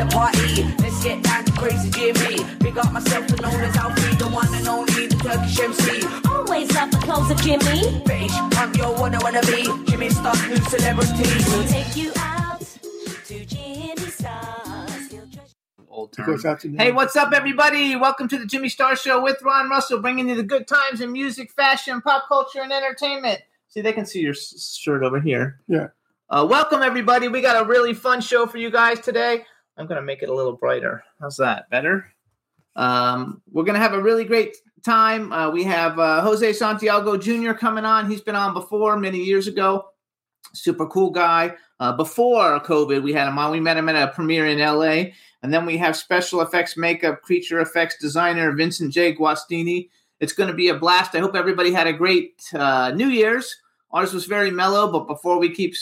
The party. Let's get down to crazy Jimmy. Big up myself, the known as Alfred, the one and only, the Turkish MC. Always love the clothes of Jimmy. Bitch, I'm your one I wanna be. Jimmy Star, new celebrity. We'll take you out to Jimmy Stars. Old term. Hey, what's up, everybody? Welcome to the Jimmy Star Show with Ron Russell, bringing you the good times in music, fashion, pop culture, and entertainment. See, they can see your s- shirt over here. Yeah. Uh, welcome, everybody. We got a really fun show for you guys today. I'm going to make it a little brighter. How's that? Better? Um, we're going to have a really great time. Uh, we have uh, Jose Santiago Jr. coming on. He's been on before many years ago. Super cool guy. Uh, before COVID, we had him on. We met him at a premiere in LA. And then we have special effects makeup, creature effects designer Vincent J. Guastini. It's going to be a blast. I hope everybody had a great uh, New Year's. Ours was very mellow, but before we keep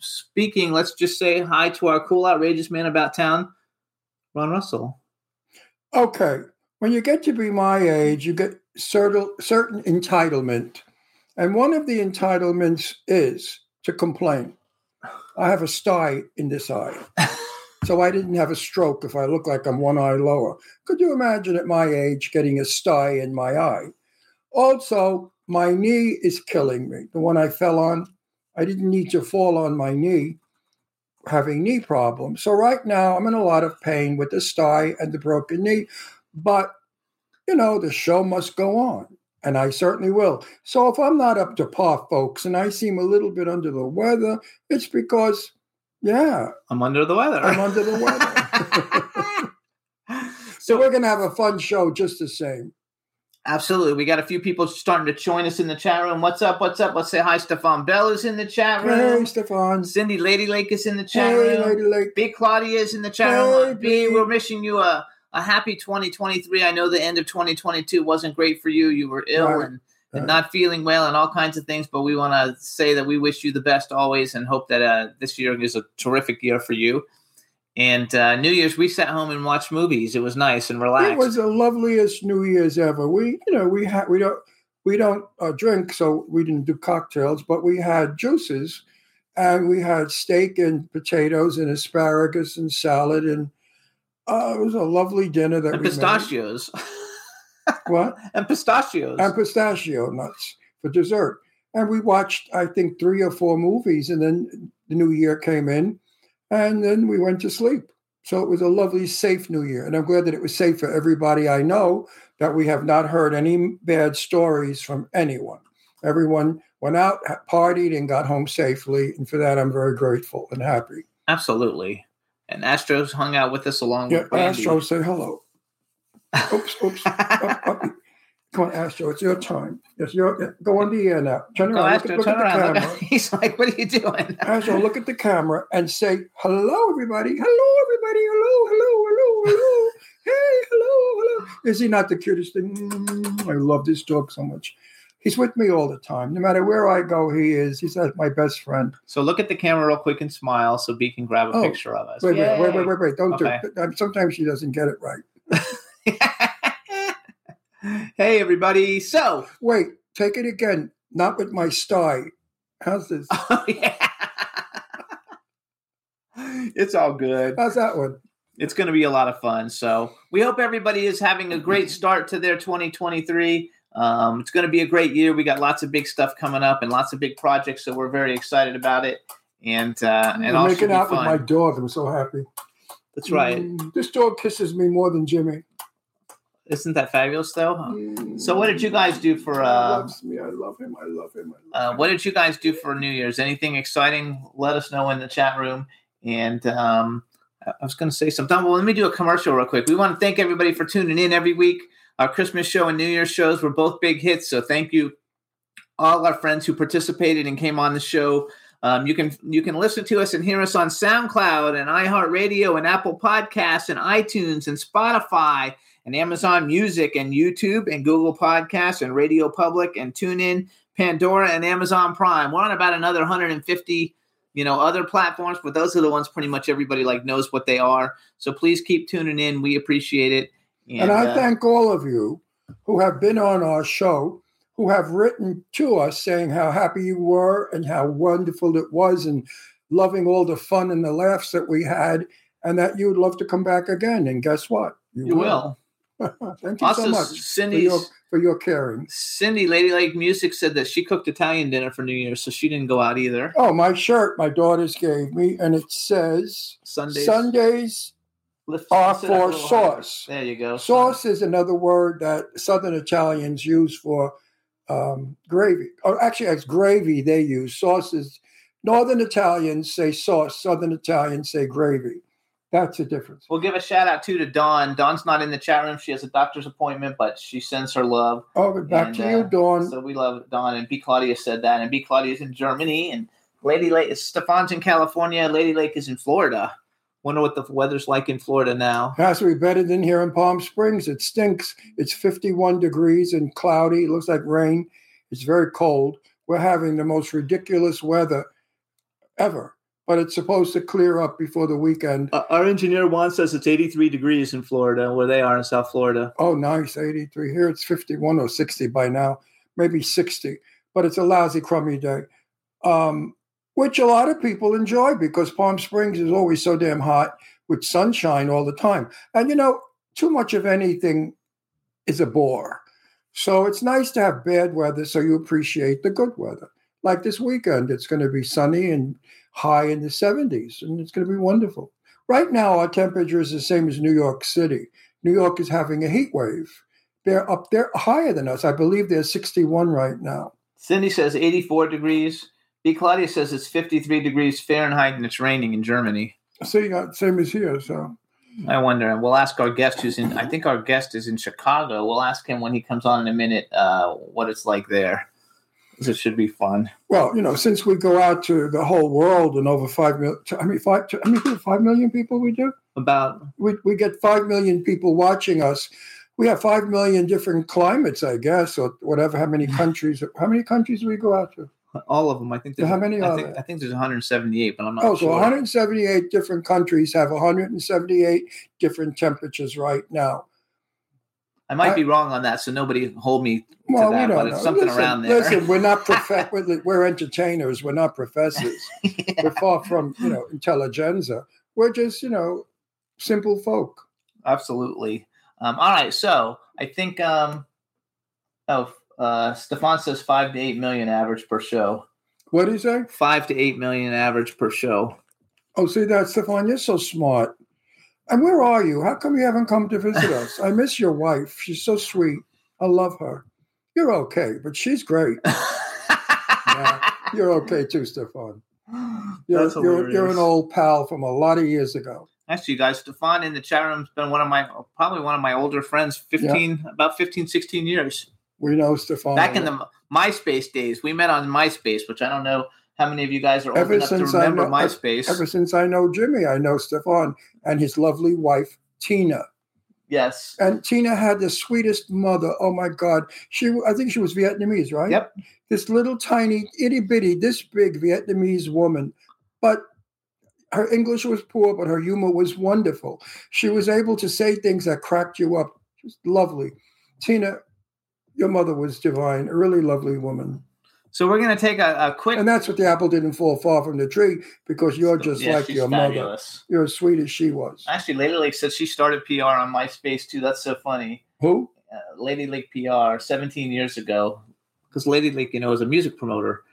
speaking, let's just say hi to our cool, outrageous man about town, Ron Russell. Okay. When you get to be my age, you get certain, certain entitlement. And one of the entitlements is to complain. I have a sty in this eye. so I didn't have a stroke if I look like I'm one eye lower. Could you imagine at my age getting a sty in my eye? Also, my knee is killing me. The one I fell on, I didn't need to fall on my knee having knee problems. So right now I'm in a lot of pain with the sty and the broken knee, but you know, the show must go on. And I certainly will. So if I'm not up to par, folks, and I seem a little bit under the weather, it's because, yeah, I'm under the weather. I'm under the weather. so so we're going to have a fun show just the same. Absolutely. We got a few people starting to join us in the chat room. What's up? What's up? Let's say hi. Stefan Bell is in the chat Hey, room. Stefan. Cindy Lady Lake is in the chat Hey, room. Lady Lake. Big Claudia is in the chat Hey, room. B, B. we're wishing you a, a happy 2023. I know the end of 2022 wasn't great for you. You were ill Right. and, and Right. not feeling well and all kinds of things, but we want to say that we wish you the best always and hope that uh, this year is a terrific year for you. And uh, New Year's, we sat home and watched movies. It was nice and relaxed. It was the loveliest New Year's ever. We, you know, we had we don't we don't uh, drink, so we didn't do cocktails, but we had juices, and we had steak and potatoes and asparagus and salad, and uh, it was a lovely dinner that and we pistachios. What? and pistachios. And pistachio nuts for dessert. And we watched, I think, three or four movies, and then the New Year came in, and then we went to sleep. So it was a lovely, safe New Year. And I'm glad that it was safe for everybody I know, that we have not heard any bad stories from anyone. Everyone went out, partied, and got home safely. And for that, I'm very grateful and happy. Absolutely. And Astros hung out with us along Yeah, with Brandy. Astro, say hello. Oops, oops. Up, up. Come on, Astro, it's your time. It's your, go on the air now. Turn Go, around. Astro, look, at- turn look at around. Look he's like, what are you doing? Astro, look at the camera and say, hello, everybody. Hello, everybody. Hello, hello, hello, hello. Hey, hello, hello. Is he not the cutest thing? Mm, I love this dog so much. He's with me all the time. No matter where I go, he is. He's my best friend. So look at the camera real quick and smile so B can grab a Oh, picture of us. Wait, wait, wait, wait, wait, wait. Don't Okay. do it. Sometimes she doesn't get it right. hey, everybody. So, Wait, take it again. Not with my sty. How's this? oh, yeah. it's all good. How's that one? It's going to be a lot of fun. So, we hope everybody is having a great start to their 2023. Um, it's going to be a great year. We got lots of big stuff coming up and lots of big projects, so we're very excited about it. And uh, and I'm making out with my dog. I'm so happy. That's right. Mm, this dog kisses me more than Jimmy. Isn't that fabulous, though? Mm. So, what did you guys do for? He Uh, loves me. I love him. I love him. I love uh, him. what did you guys do for New Year's? Anything exciting? Let us know in the chat room. And um, I I was going to say something. Well, let me do a commercial real quick. We want to thank everybody for tuning in every week. Our Christmas show and New Year's shows were both big hits. So thank you, all our friends who participated and came on the show. Um, you can you can listen to us and hear us on SoundCloud and iHeartRadio and Apple Podcasts and iTunes and Spotify and Amazon Music and YouTube and Google Podcasts and Radio Public and TuneIn, Pandora and Amazon Prime. We're on about another 150, you know, other platforms, but those are the ones pretty much everybody like knows what they are. So please keep tuning in. We appreciate it. And, I uh, thank all of you who have been on our show, who have written to us saying how happy you were and how wonderful it was and loving all the fun and the laughs that we had, and that you would love to come back again. And guess what? you will. Thank you Also, so much for your, for your caring. Cindy Lady Lake Music said that she cooked Italian dinner for New Year's, so she didn't go out either. Oh, my shirt my daughters gave me, and it says Sundays, Sundays lift- are sit up a for little higher. sauce. There you go. Sauce is another word that Southern Italians use for um, gravy. Or actually, it's gravy they use. Sauce is Northern Italians say sauce. Southern Italians say gravy. That's a difference. We'll give a shout out too to Dawn. Dawn's not in the chat room. She has a doctor's appointment, but she sends her love. Oh, but back And, to you, uh, Dawn. So we love Dawn. And B. Claudia said that. And B. Claudia's in Germany. And Lady Lake, Stefan's in California. Lady Lake is in Florida. Wonder what the weather's like in Florida now. Has to be better than here in Palm Springs. It stinks. It's 51 degrees and cloudy. It looks like rain. It's very cold. We're having the most ridiculous weather ever, but it's supposed to clear up before the weekend. Uh, our engineer Juan says it's 83 degrees in Florida, where they are in South Florida. Oh, nice, 83. Here it's 51 or 60 by now, maybe 60, but it's a lousy, crummy day, um, which a lot of people enjoy because Palm Springs is always so damn hot with sunshine all the time. And, you know, too much of anything is a bore. So it's nice to have bad weather so you appreciate the good weather. Like this weekend, it's going to be sunny and high in the 70s, and it's going to be wonderful. Right now, our temperature is the same as New York City. New York is having a heat wave. They're up there higher than us. I believe they're 61 right now. Cindy says 84 degrees. B. Claudia says it's 53 degrees Fahrenheit and it's raining in Germany. So you got same as here. So I wonder. And we'll ask our guest who's in, I think our guest is in Chicago. We'll ask him when he comes on in a minute uh, what it's like there. It should be fun. well, you know, since we go out to the whole world and over five million, I mean, five, I mean, five million people we do. About We we get five million people watching us. We have five million different climates, I guess, or whatever. How many countries? How many countries do we go out to? all of them. I think there's, How many I are think, there? I think there's 178, but I'm not Oh, so 178 different countries have 178 different temperatures right now. I might I- be wrong on that, so nobody hold me to Well, that, but it's know. something listen, around there. Listen, we're not prof- we're, we're entertainers. We're not professors. We're far from you know intelligentsia. We're just you know simple folk. Absolutely. Um, all right, so I think um, oh, uh, Stefan says five to eight million average per show. What do you say? Five to eight million average per show. Oh, see that, Stefan. You're so smart. And where are you? How come you haven't come to visit us? I miss your wife. She's so sweet. I love her. You're okay, but she's great. Yeah, you're okay too, Stefan. You're, you're, you're an old pal from a lot of years ago. Actually, you guys, Stefan in the chat room's been one of my probably one of my older friends, 15, about 15, 16 years. We know Stefan. Back in the MySpace days. We met on MySpace, which I don't know how many of you guys are old Ever enough to remember know- MySpace. Ever since I know Jimmy, I know Stefan and his lovely wife, Tina. yes. And Tina had the sweetest mother. Oh my God. She I think she was Vietnamese, right? Yep. This little tiny, itty bitty, this big Vietnamese woman. But her English was poor, but her humor was wonderful. She was able to say things that cracked you up. Just lovely. Tina, your mother was divine, a really lovely woman. So we're going to take a, a quick. And that's what the apple didn't fall far from the tree because you're just Yeah, like your mother. You're as sweet as she was. Actually, Lady Lake said she started PR on MySpace too. That's so funny. Who? Uh, Lady Lake PR 17 years ago, because Lady Lake, you know, is a music promoter.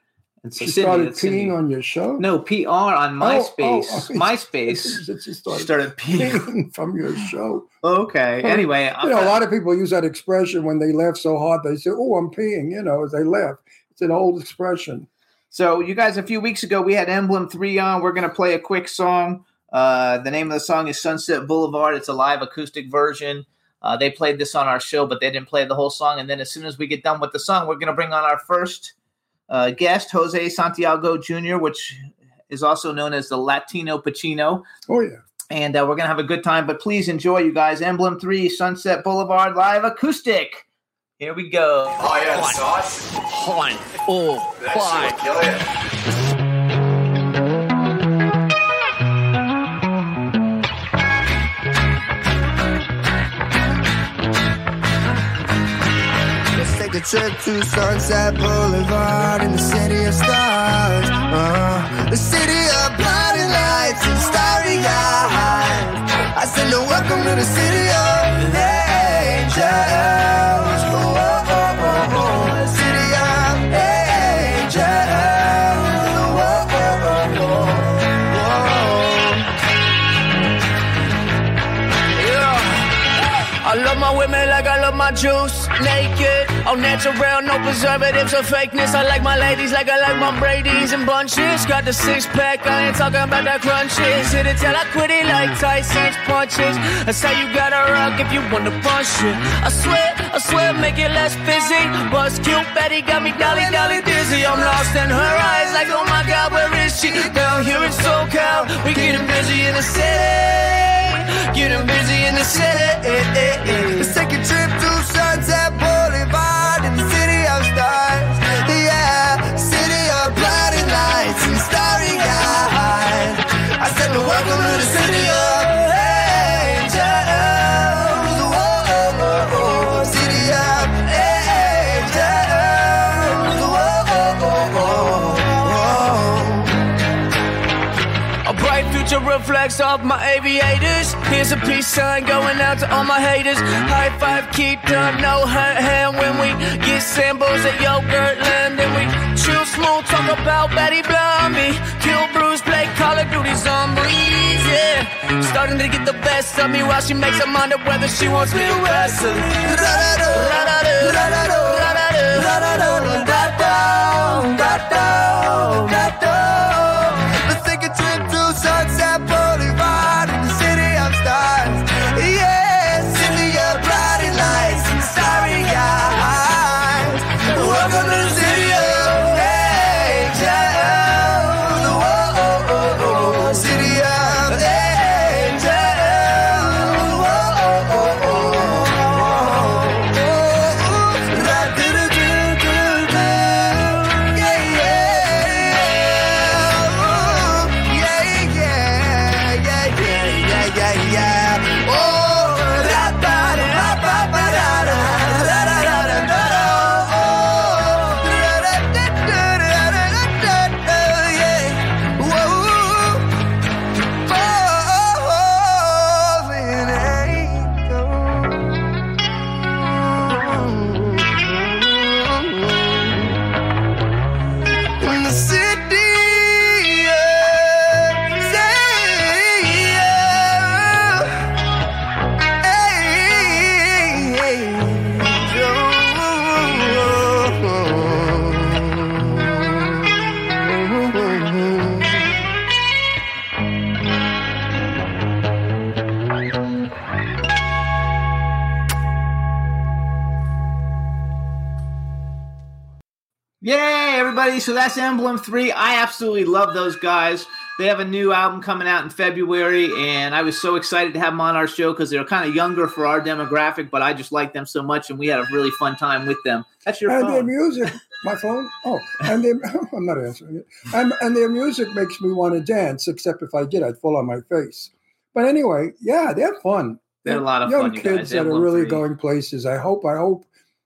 And so She Cindy, started peeing on your show? No, PR on Oh, MySpace. oh, oh, MySpace. She She started started peeing. peeing from your show. okay. Anyway, You know, a lot of people use that expression when they laugh so hard. They say, "Oh, I'm peeing." You know, as they laugh. It's an old expression. So, you guys, a few weeks ago, we had Emblem 3 on. We're going to play a quick song. Uh, the name of the song is Sunset Boulevard. It's a live acoustic version. Uh, they played this on our show, but they didn't play the whole song. And then, as soon as we get done with the song, we're going to bring on our first uh, guest, Jose Santiago Jr., which is also known as the Latino Pacino. Oh yeah. And uh, we're going to have a good time. But please enjoy, you guys. Emblem 3, Sunset Boulevard, live acoustic. Here we go. Oh yeah, the sauce. One. Let's take a trip to Sunset Boulevard in the city of stars. Uh, the city of blinding lights and starry eyes. I said, no, welcome to the city of juice. Naked, all natural, no preservatives or fakeness. I like my ladies like I like my Brady's and bunches. Got the six pack, I ain't talking about the crunches. Hit it till I quit it like Tyson's punches. That's how you gotta rock if you wanna punch it. I swear, I swear, make it less busy. Buzz cute, Betty got me dolly dolly dizzy. I'm lost in her eyes, like oh my god, where is she? Down here in SoCal, we getting busy in the city. Getting busy in the city. Let's take a trip to welcome to reflects off my aviators. Here's a peace sign going out to all my haters. High five, keep done, no hurt hand when we get samples at yogurt land. And we chill smooth, talk about Betty Blumby. Kill Bruce, play Call of Duty Zombies, yeah. Starting to get the best of me while she makes her mind up whether she wants me to wrestle. Everybody. So that's Emblem 3. I absolutely love those guys. They have a new album coming out in February, and I was so excited to have them on our show because they're kind of younger for our demographic, but I just like them so much, and we had a really fun time with them. That's your and their music, my phone. Oh, and their, I'm not answering it. And, and their music makes me want to dance. Except if I did, I'd fall on my face. But anyway, yeah, they're fun. They're a lot of young fun, you kids guys. that are really 3. going places. I hope. I hope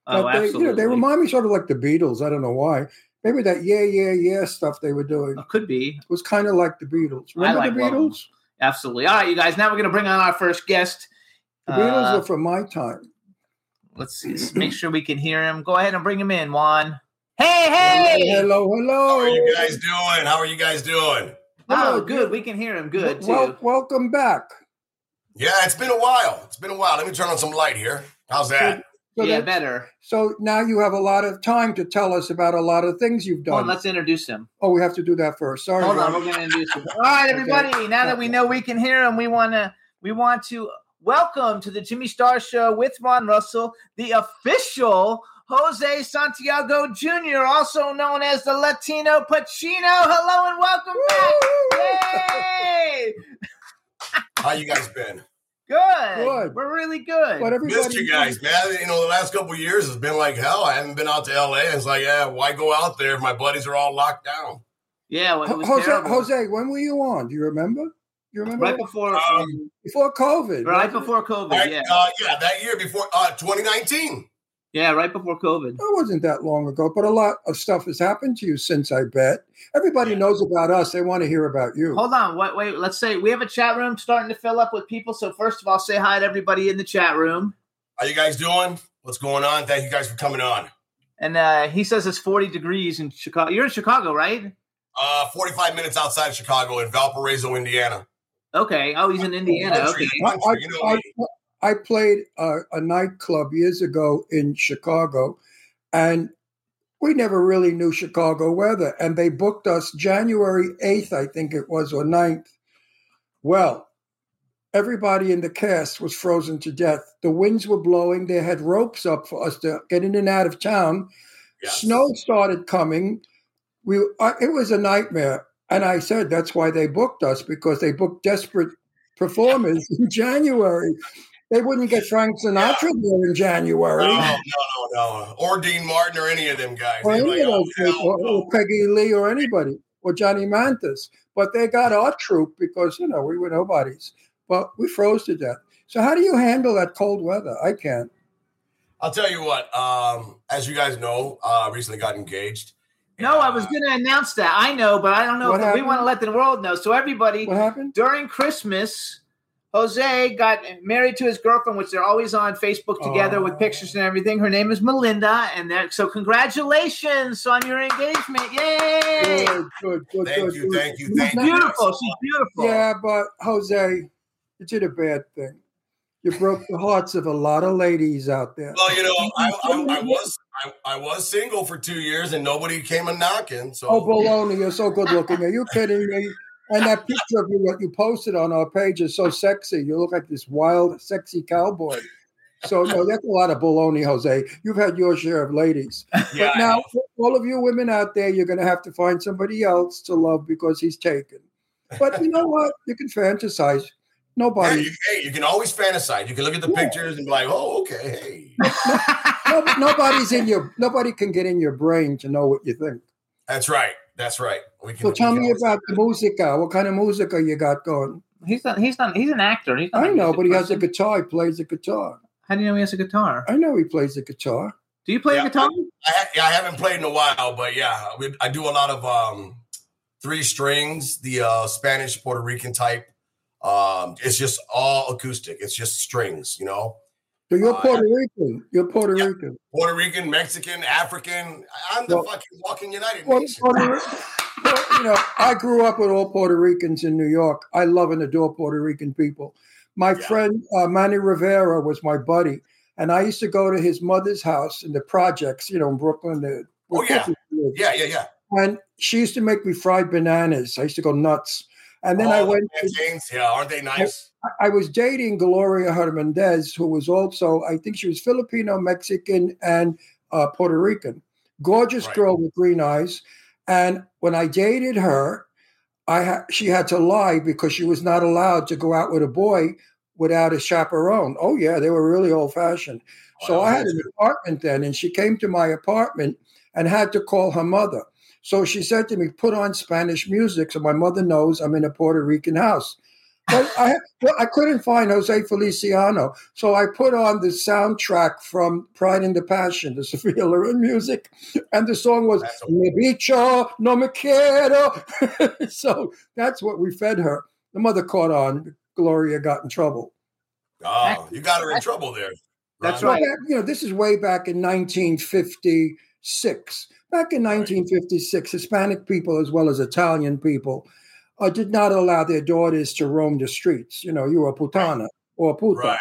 Oh, that they, you absolutely. know, they remind me sort of like the Beatles. I don't know why. Maybe that yeah, yeah, yeah stuff they were doing Oh, could be. It was kind of like the Beatles. I Remember like the love 'em. Beatles? Absolutely. All right, you guys. Now we're going to bring on our first guest. The Beatles Uh, were from my time. let's see. let's make sure we can hear him. Go ahead and bring him in, Juan. Hey, hey. Hello, hello. How are you guys doing? How are you guys doing? Oh, good. We can hear him good, too. Well, welcome back. Yeah, it's been a while. It's been a while. Let me turn on some light here. How's that? So yeah, that's- better. So now you have a lot of time to tell us about a lot of things you've Come on, done. let's introduce him. oh, we have to do that first. Sorry. Hold on, we're gonna introduce him. All right, everybody. Now that we know we can hear him, we wanna we want to welcome to the Jimmy Star Show with Ron Russell, the official Jose Santiago Jr., also known as the Latino Pacino. Hello and welcome back. Yay! How you guys been? Good. Good. We're really good. But everybody, Missed you guys, man. You know, the last couple of years has been like hell. I haven't been out to LA. It's like, yeah, why go out there if my buddies are all locked down? yeah, well, it was Jose, terrible. Jose, when were you on? Do you remember? You remember? right before, Um, Before COVID. right wasn't before COVID. Right, Yeah, uh, yeah, that year before uh, 2019. Yeah, right before COVID. It wasn't that long ago, but a lot of stuff has happened to you since, I bet. Everybody Yeah. knows about us. They want to hear about you. Hold on, wait, wait. Let's say we have a chat room starting to fill up with people. So first of all, say hi to everybody in the chat room. How you guys doing? What's going on? Thank you guys for coming on. And uh, he says it's 40 degrees in Chicago. You're in Chicago, right? Uh, 45 minutes outside of Chicago in Valparaiso, Indiana. Okay. Oh, he's in Indiana. Country, Okay. Country, you know I- me. I played a, a nightclub years ago in Chicago, and we never really knew Chicago weather. And they booked us January 8th, I think it was, or 9th. Well, everybody in the cast was frozen to death. The winds were blowing. They had ropes up for us to get in and out of town. Yes. Snow started coming. We it was a nightmare, and I said that's why they booked us because they booked desperate performers in January. They wouldn't get Frank Sinatra there in January. No, no, no, no. Or Dean Martin or any of them guys. Or any like, of oh, those people, or, no. or Peggy Lee or anybody, or Johnny Mathis. But they got our troop because, you know, we were nobodies. But we froze to death. So how do you handle that cold weather? I can't. I'll tell you what. Um, as you guys know, uh, recently got engaged. No, I Uh, was going to announce that. I know, but I don't know What if we want to let the world know. So everybody, What happened? during Christmas, Jose got married to his girlfriend, which they're always on Facebook together with Oh. pictures and everything. Her name is Melinda, and that so congratulations on your engagement! Yay! Good, good, good, Thank good. you, good. thank you, thank you. Beautiful. She's beautiful. Yeah, but Jose, you did a bad thing. You broke the hearts of a lot of ladies out there. Well, you know, I, I, I was I, I was single for two years and nobody came a knocking. So Oh, baloney, you're so good looking. Are you kidding me? And that picture of you that you posted on our page is so sexy. You look like this wild, sexy cowboy. So no, that's a lot of baloney, Jose. You've had your share of ladies. yeah, But now, for all of you women out there, you're going to have to find somebody else to love because he's taken. But you know what? You can fantasize. Yeah, Nobody, you, hey, you can always fantasize. You can look at the Yeah. pictures and be like, "Oh, okay, hey, no, nobody's in your, nobody can get in your brain to know what you think. that's right, that's right." We can. So tell we me can always- about the musica. What kind of musica you got going? He's not. He's not. He's an actor. He's not I a know, but he has a guitar. He plays a guitar. How do you know he has a guitar? I know he plays a guitar. Do you play Yeah, guitar? I, ha- yeah, I haven't played in a while, but yeah, we, I do a lot of um, three strings, the uh, Spanish Puerto Rican type. Um, it's just all acoustic. It's just strings, you know. So you're Uh, Puerto Rican. You're Puerto Yeah. Rican. Puerto Rican, Mexican, African. I'm the Well- fucking walking United Puerto, Nations. Puerto Well, you know, I grew up with all Puerto Ricans in New York. I love and adore Puerto Rican people. My Yeah. friend uh, Manny Rivera was my buddy, and I used to go to his mother's house in the projects, you know, in Brooklyn. The, Oh, yeah. Yeah, yeah, yeah. And she used to make me fried bananas. I used to go nuts. And then I All the went. plantains, yeah, aren't they nice? I was dating Gloria Hernandez, who was also, I think she was Filipino, Mexican, and uh, Puerto Rican. Gorgeous Right. girl with green eyes. And when I dated her, I ha- she had to lie because she was not allowed to go out with a boy without a chaperone. Oh yeah, they were really old fashioned. So I had an apartment then, and she came to my apartment and had to call her mother. So she said to me, "Put on Spanish music so my mother knows I'm in a Puerto Rican house." But I, well, I couldn't find Jose Feliciano, so I put on the soundtrack from Pride and the Passion, the Sophia Loren music, and the song was That's "Me bicho no me quiero." so that's what we fed her. The mother caught on. Gloria got in trouble. Oh, you got her in trouble there. That's right. back- you know, this is way back in 1956. Back in 1956, Hispanic people as well as Italian people uh, did not allow their daughters to roam the streets. You know, you were a putana or a puta, Right.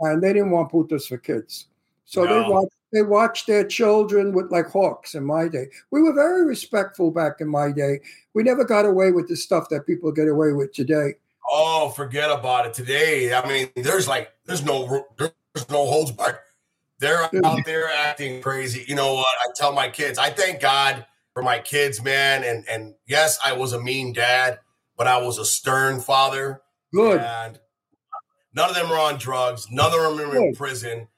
and they didn't want putas for kids. So they No. watch they watch their children with like hawks in my day. We were very respectful back in my day. We never got away with the stuff that people get away with today. Oh, forget about it. Today, I mean, there's like there's no there's no holds barred. They're out there acting crazy. You know what? I tell my kids, I thank God for my kids, man. And and yes, I was a mean dad, but I was a stern father. Good. And none of them are on drugs. None of them are in prison.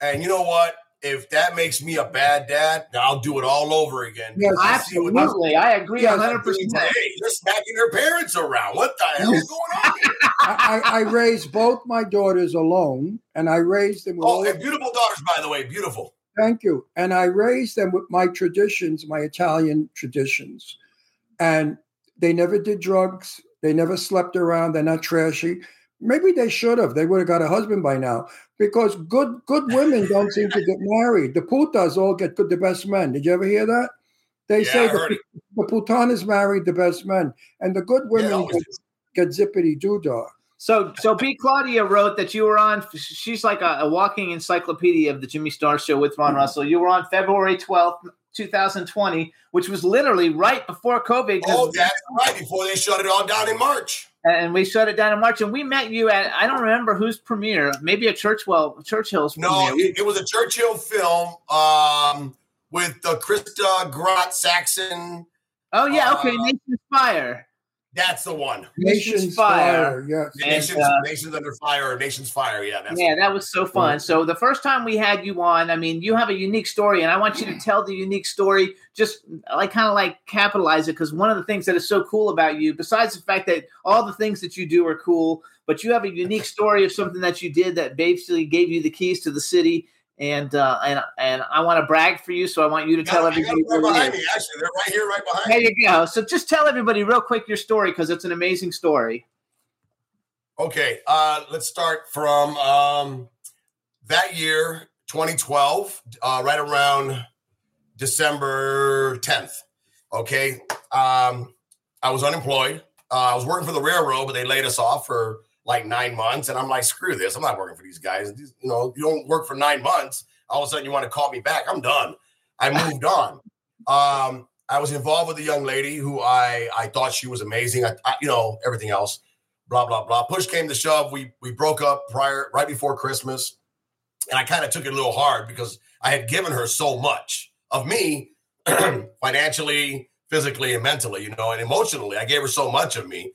And you know what? If that makes me a bad dad, I'll do it all over again. Yes. I see what- Absolutely, I agree Yes. 100. percent Hey, they're smacking their parents around. What the hell is going on? here? I, I, I raised both my daughters alone, and I raised them Oh, all and beautiful daughters, by the way. Beautiful. Thank you. And I raised them with my traditions, my Italian traditions. And they never did drugs. They never slept around. They're not trashy. Maybe they should have. They would have got a husband by now. Because good good women don't seem to get married. The putas all get good, the best men. Did you ever hear that? They Yeah, say the, the putanas married the best men, and the good women always get, get zippity doo dah. So, so B. Claudia wrote that you were on. She's like a, a walking encyclopedia of the Jimmy Star Show with Ron mm-hmm. Russell. You were on February twelfth, two thousand twenty, which was literally right before COVID. Oh, that's right. Before they shut it all down in March. and we shut it down in March. And we met you at I don't remember whose premiere, maybe a Churchwell Churchill's No, premiere. it, it was a Churchill film um, with uh, Krista Grotte Saxon. oh yeah, okay, uh, Nation's Fire. That's the one. Nation's Nation's Fire. Fire, yes. And, Nations, uh, Nations Under Fire or Nations Fire. Yeah, that's Yeah, that was so fun. So the first time we had you on, I mean, you have a unique story, and I want you to tell the unique story. Just like kind of like capitalize it, because one of the things that is so cool about you, besides the fact that all the things that you do are cool, but you have a unique story of something that you did that basically gave you the keys to the city. And uh, and and I want to brag for you, so I want you to Yeah, tell everybody. right behind me. Actually, they're right here, right behind There me. you go. So just tell everybody real quick your story because it's an amazing story. Okay, uh, let's start from um, that year, 2012, uh, right around December 10th. Okay, um, I was unemployed. Uh, I was working for the railroad, but they laid us off for like nine months, and I'm like, screw this. I'm not working for these guys. These- you know, you don't work for nine months. All of a sudden, you want to call me back. I'm done. I moved on. Um, I was involved with a young lady who I I thought she was amazing. I, I you know everything else blah blah blah. Push came to shove. We we broke up prior right before Christmas, and I kind of took it a little hard because I had given her so much of me, financially, physically, and mentally, you know, and emotionally. I gave her so much of me,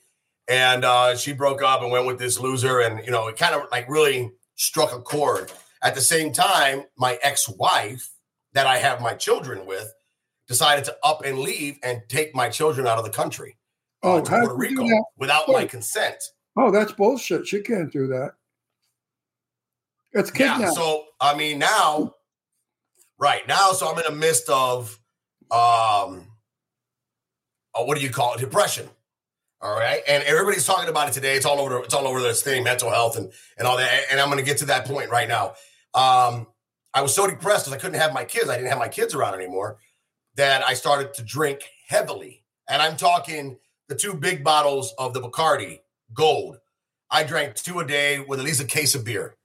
and uh, she broke up and went with this loser, and you know, it kind of like really struck a chord. At the same time, my ex-wife that I have my children with decided to up and leave and take my children out of the country uh, Oh, to Puerto did you do Rico without my consent. Oh, that's bullshit. She can't do that. It's Yeah. kidnapping. So I mean now, right now, so I'm in the midst of um uh, what do you call it? Depression. All right. And everybody's talking about it today. It's all over it's all over this thing, mental health and and all that. And I'm gonna get to that point right now. Um, I was so depressed because I couldn't have my kids. I didn't have my kids around anymore that I started to drink heavily. And I'm talking the two big bottles of the Bacardi Gold. I drank two a day with at least a case of beer.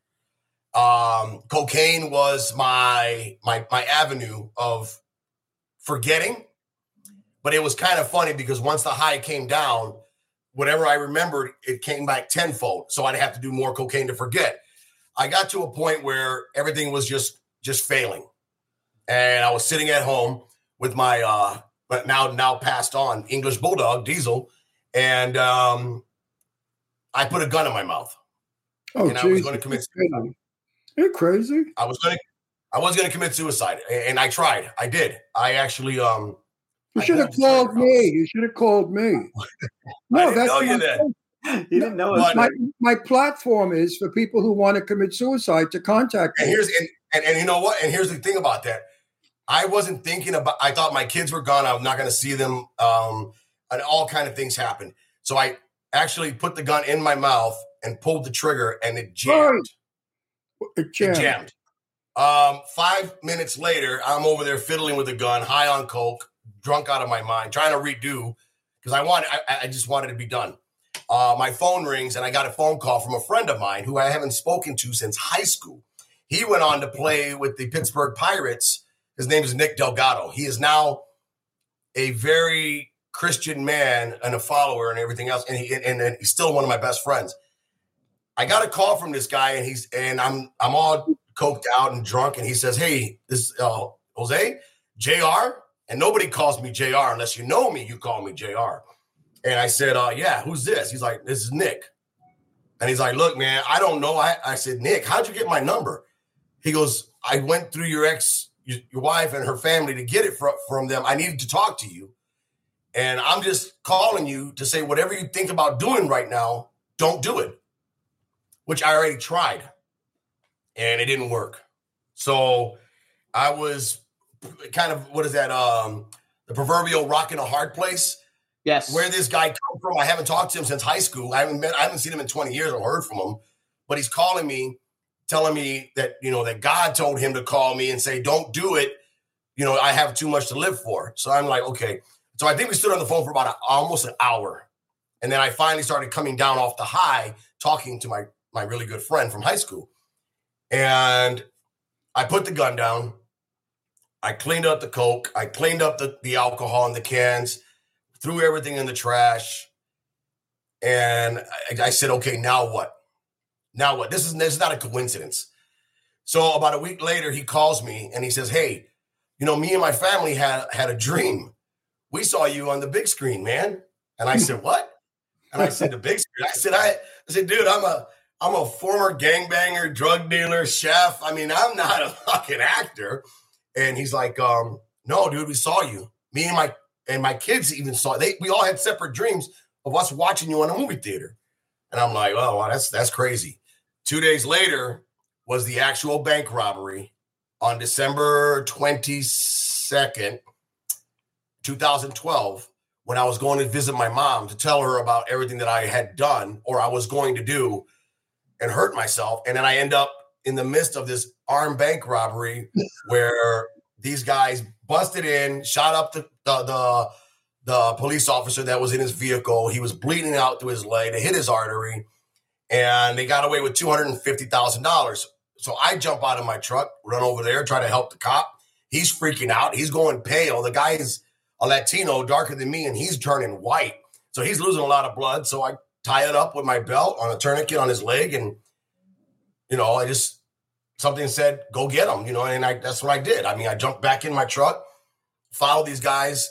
Um, cocaine was my my my avenue of forgetting, but it was kind of funny because once the high came down, whatever I remembered, it came back tenfold. So I'd have to do more cocaine to forget. I got to a point where everything was just just failing, and I was sitting at home with my uh, but now now passed on English bulldog Diesel, and um, I put a gun in my mouth. oh, and I was Jesus. gonna commit You're. You're crazy. I was gonna I was gonna commit suicide, and I tried. I did. I actually um. You should have moved to Santa called me. You should have called me. No, didn't that's know you my, then. You didn't know But- my my platform is for people who want to commit suicide to contact And me. here's and, and and you know what? And here's the thing about that. I wasn't thinking about. I thought my kids were gone. I'm not going to see them. Um, and all kind of things happened. So I actually put the gun in my mouth and pulled the trigger, and it jammed. It It jammed. jammed. Um, five minutes later, I'm over there fiddling with the gun, high on coke, drunk out of my mind, trying to redo because I want. I, I just wanted to be done. Uh, my phone rings, and I got a phone call from a friend of mine who I haven't spoken to since high school. He went on to play with the Pittsburgh Pirates. His name is Nick Delgado. He is now a very Christian man and a follower and everything else. And he and, and he's still one of my best friends. I got a call from this guy, and he's and I'm I'm all coked out and drunk, and he says, "Hey, this uh, Jose, Jr." And nobody calls me Jr. unless you know me. You call me Jr. And I said, uh, "Yeah, who's this?" He's like, "This is Nick." And he's like, "Look, man, I don't know." I, I said, "Nick, how'd you get my number?" He goes, "I went through your ex, your, your wife, and her family to get it from from them. I needed to talk to you." And I'm just calling you to say whatever you think about doing right now, don't do it. Which I already tried and it didn't work. So I was kind of what is that? Um the proverbial rock in a hard place. Yes. Where this guy come from? I haven't talked to him since high school. I haven't met, I haven't seen him in 20 years or heard from him, but he's calling me, telling me that you know that God told him to call me and say, Don't do it. You know, I have too much to live for. So I'm like, okay. So I think we stood on the phone for about a, almost an hour. And then I finally started coming down off the high, talking to my my really good friend from high school. And I put the gun down. I cleaned up the coke. I cleaned up the, the alcohol in the cans, threw everything in the trash. And I, I said, okay, now what? Now what? This is this is not a coincidence. So about a week later, he calls me and he says, Hey, you know, me and my family had had a dream. We saw you on the big screen, man. And I said, What? And I said, The big screen. I said, I, I said, dude, I'm a I'm a former gangbanger, drug dealer, chef. I mean, I'm not a fucking actor. And he's like, um, no, dude, we saw you. Me and my and my kids even saw they we all had separate dreams of us watching you on a movie theater. And I'm like, oh wow, that's that's crazy. Two days later was the actual bank robbery on December 22nd, 2012, when I was going to visit my mom to tell her about everything that I had done or I was going to do and hurt myself. And then I end up in the midst of this armed bank robbery where these guys busted in, shot up the, the the the police officer that was in his vehicle. He was bleeding out through his leg. They hit his artery, and they got away with two hundred and fifty thousand dollars. So I jump out of my truck, run over there, try to help the cop. He's freaking out. He's going pale. The guy is a Latino, darker than me, and he's turning white. So he's losing a lot of blood. So I tie it up with my belt on a tourniquet on his leg, and you know, I just something said, "Go get them, you know, and I that's what I did. I mean, I jumped back in my truck, followed these guys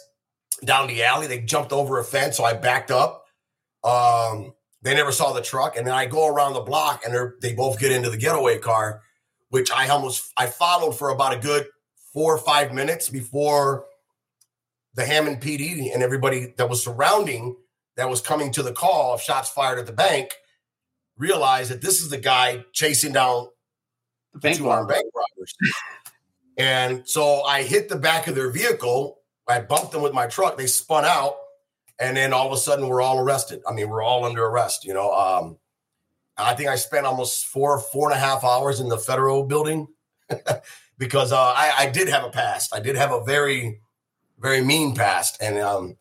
down the alley. They jumped over a fence, so I backed up. Um, they never saw the truck, and then I go around the block, and they both get into the getaway car, which I almost I followed for about a good four or five minutes before the Hammond PD and everybody that was surrounding that was coming to the call of shots fired at the bank realized that this is the guy chasing down The bank two armed robber. bank robbers. and so I hit the back of their vehicle. I bumped them with my truck. They spun out, and then all of a sudden we're all arrested. I mean, we're all under arrest. You know, um, I think I spent almost four four and a half hours in the federal building because uh, I, I did have a past. I did have a very very mean past, and um,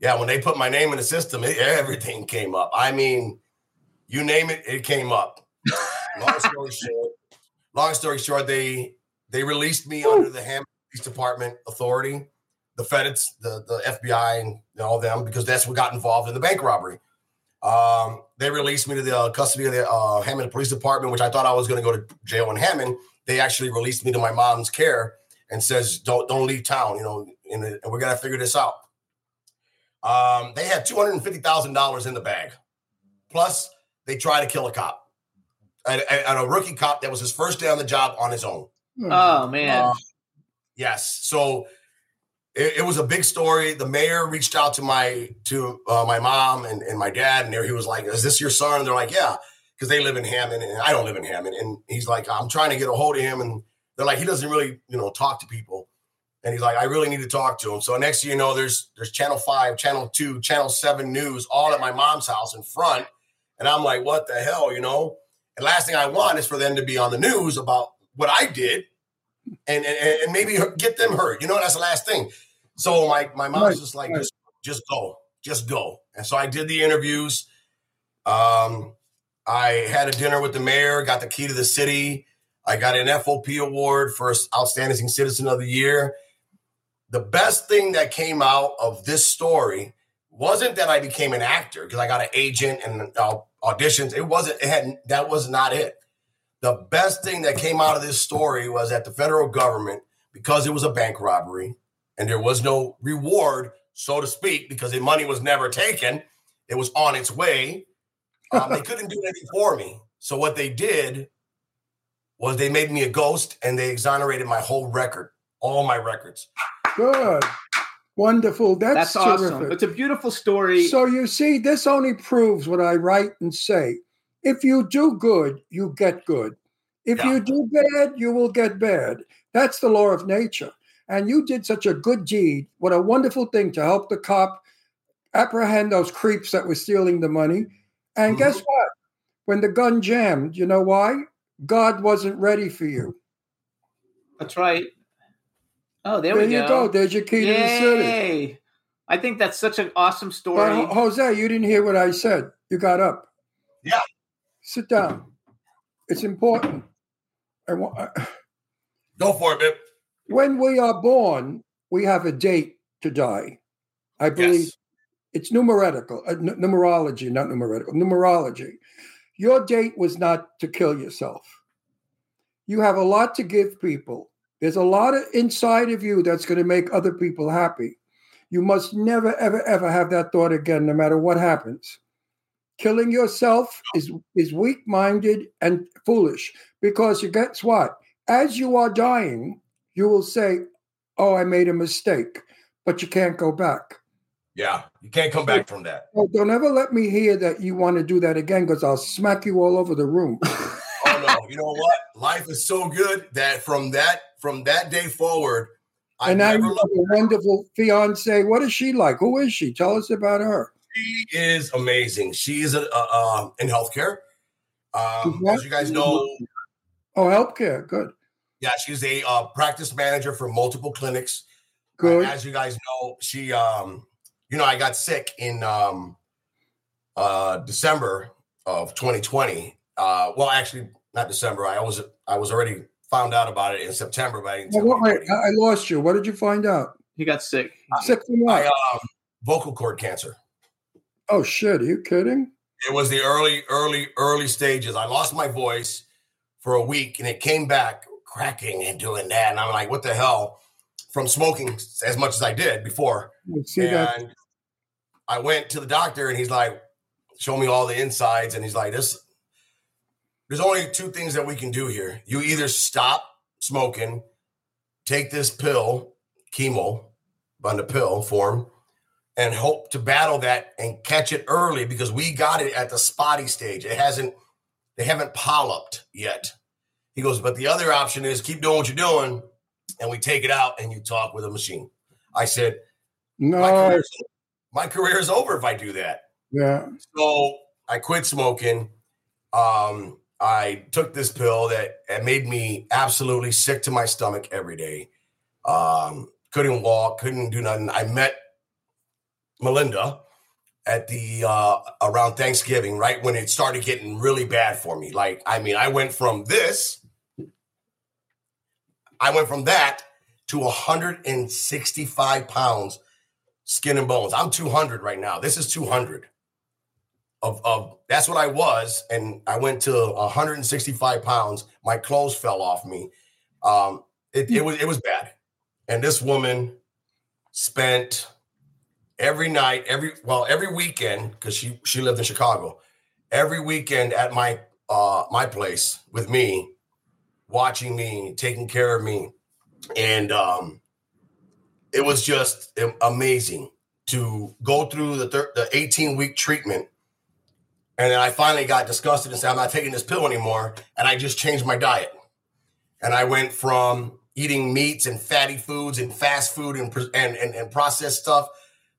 yeah, when they put my name in the system, it, everything came up. I mean, you name it, it came up. long story short, long story short, they they released me under the Hammond Police Department authority, the feds, the the FBI, and all them because that's what got involved in the bank robbery. Um, they released me to the uh, custody of the uh, Hammond Police Department, which I thought I was going to go to jail in Hammond. They actually released me to my mom's care and says, "Don't don't leave town," you know, and, and we're gonna figure this out. Um, they had two hundred fifty thousand dollars in the bag, plus they tried to kill a cop, and, and- and a rookie cop that was his first day on the job on his own. Oh man. Uh, yes. So it, it was a big story. The mayor reached out to my to uh, my mom and, and my dad, and there he was like, "Is this your son?" And they're like, "Yeah," because they live in Hammond, and I don't live in Hammond. And he's like, "I'm trying to get a hold of him," and they're like, "He doesn't really, you know, talk to people." And he's like, "I really need to talk to him." So next thing you know, there's there's Channel Five, Channel Two, Channel Seven News, all at my mom's house in front, and I'm like, "What the hell?" You know. And last thing I want is for them to be on the news about what I did and, and, and maybe get them hurt. You know, that's the last thing. So my, my mom's Right, just like, right. just, just go, just go. And so I did the interviews. Um, I had a dinner with the mayor, got the key to the city. I got an FOP award for Outstanding Citizen of the Year. The best thing that came out of this story wasn't that I became an actor because I got an agent and uh, auditions. It wasn't. It had that was not it. The best thing that came out of this story was that the federal government, because it was a bank robbery and there was no reward, so to speak, because the money was never taken, it was on its way. Um, they couldn't do anything for me. So what they did was they made me a ghost and they exonerated my whole record, all my records. Good. Wonderful. That's, That's awesome. terrific. It's a beautiful story. So you see, this only proves what I write and say. If you do good, you get good. If Yeah. you do bad, you will get bad. That's the law of nature. And you did such a good deed. What a wonderful thing to help the cop apprehend those creeps that were stealing the money. And Mhm. guess what? When the gun jammed, you know why? God wasn't ready for you. That's right. Oh, there, There, we you go. go. There's your key to the city. I think that's such an awesome story. Ho- Jose, you didn't hear what I said. You got up. Yeah. Sit down. It's important. I wa- Go for it, babe. when we are born, we have a date to die. I believe Yes. it's numerical, uh, n- numerology, not numerical, numerology. Your date was not to kill yourself. You have a lot to give people. There's a lot of inside of you that's going to make other people happy. You must never, ever, ever have that thought again, no matter what happens. Killing yourself is, is weak minded and foolish because you guess what? As you are dying, you will say, Oh, I made a mistake, but you can't go back. Yeah, you can't come back from that. Oh, don't ever let me hear that you want to do that again because I'll smack you all over the room. Oh no, you know what? Life is so good that from that from that day forward, I and now you have a wonderful fiance. What is she like? Who is she? Tell us about her. She is amazing. She is a, a, uh, in healthcare. Um, as you guys know, Oh, healthcare. Good. yeah, she's a uh, practice manager for multiple clinics. Good. As you guys know, she, um, you know, I got sick in um, uh, December of 2020. Uh, well, actually, not December. I was I was already found out about it in September, but I didn't Well, tell what- wait. I I lost you. What did you find out? he got sick. Sick from I, what? um, vocal cord cancer. oh shit! Are you kidding? It was the early, early, early stages. I lost my voice for a week, and it came back cracking and doing that. And I'm like, what the hell? From smoking as much as I did before. I see that. and I went to the doctor, and he's like, show me all the insides, and he's like, this. There's only two things that we can do here. You either stop smoking, take this pill, chemo, on the pill form, and hope to battle that and catch it early because we got it at the spotty stage. It hasn't, they haven't polyped yet. He goes, but the other option is keep doing what you're doing, and we take it out and you talk with a machine. I said, my No. career's, my career is over if I do that. Yeah. So I quit smoking. Um, I took this pill that made me absolutely sick to my stomach every day. Um, couldn't walk, couldn't do nothing. I met Melinda at the uh, around Thanksgiving, right when it started getting really bad for me. Like, I mean, I went from this, I went from that to 165 pounds, skin and bones. I'm 200 right now. This is 200 of, of that's what I was, and I went to 165 pounds. My clothes fell off me. Um, it, it was it was bad, and this woman spent every night, every well, every weekend because she she lived in Chicago. Every weekend at my uh my place with me, watching me, taking care of me, and um, it was just amazing to go through the thir- the 18 week treatment. And then I finally got disgusted and said, I'm not taking this pill anymore. And I just changed my diet. And I went from eating meats and fatty foods and fast food and, and, and, and processed stuff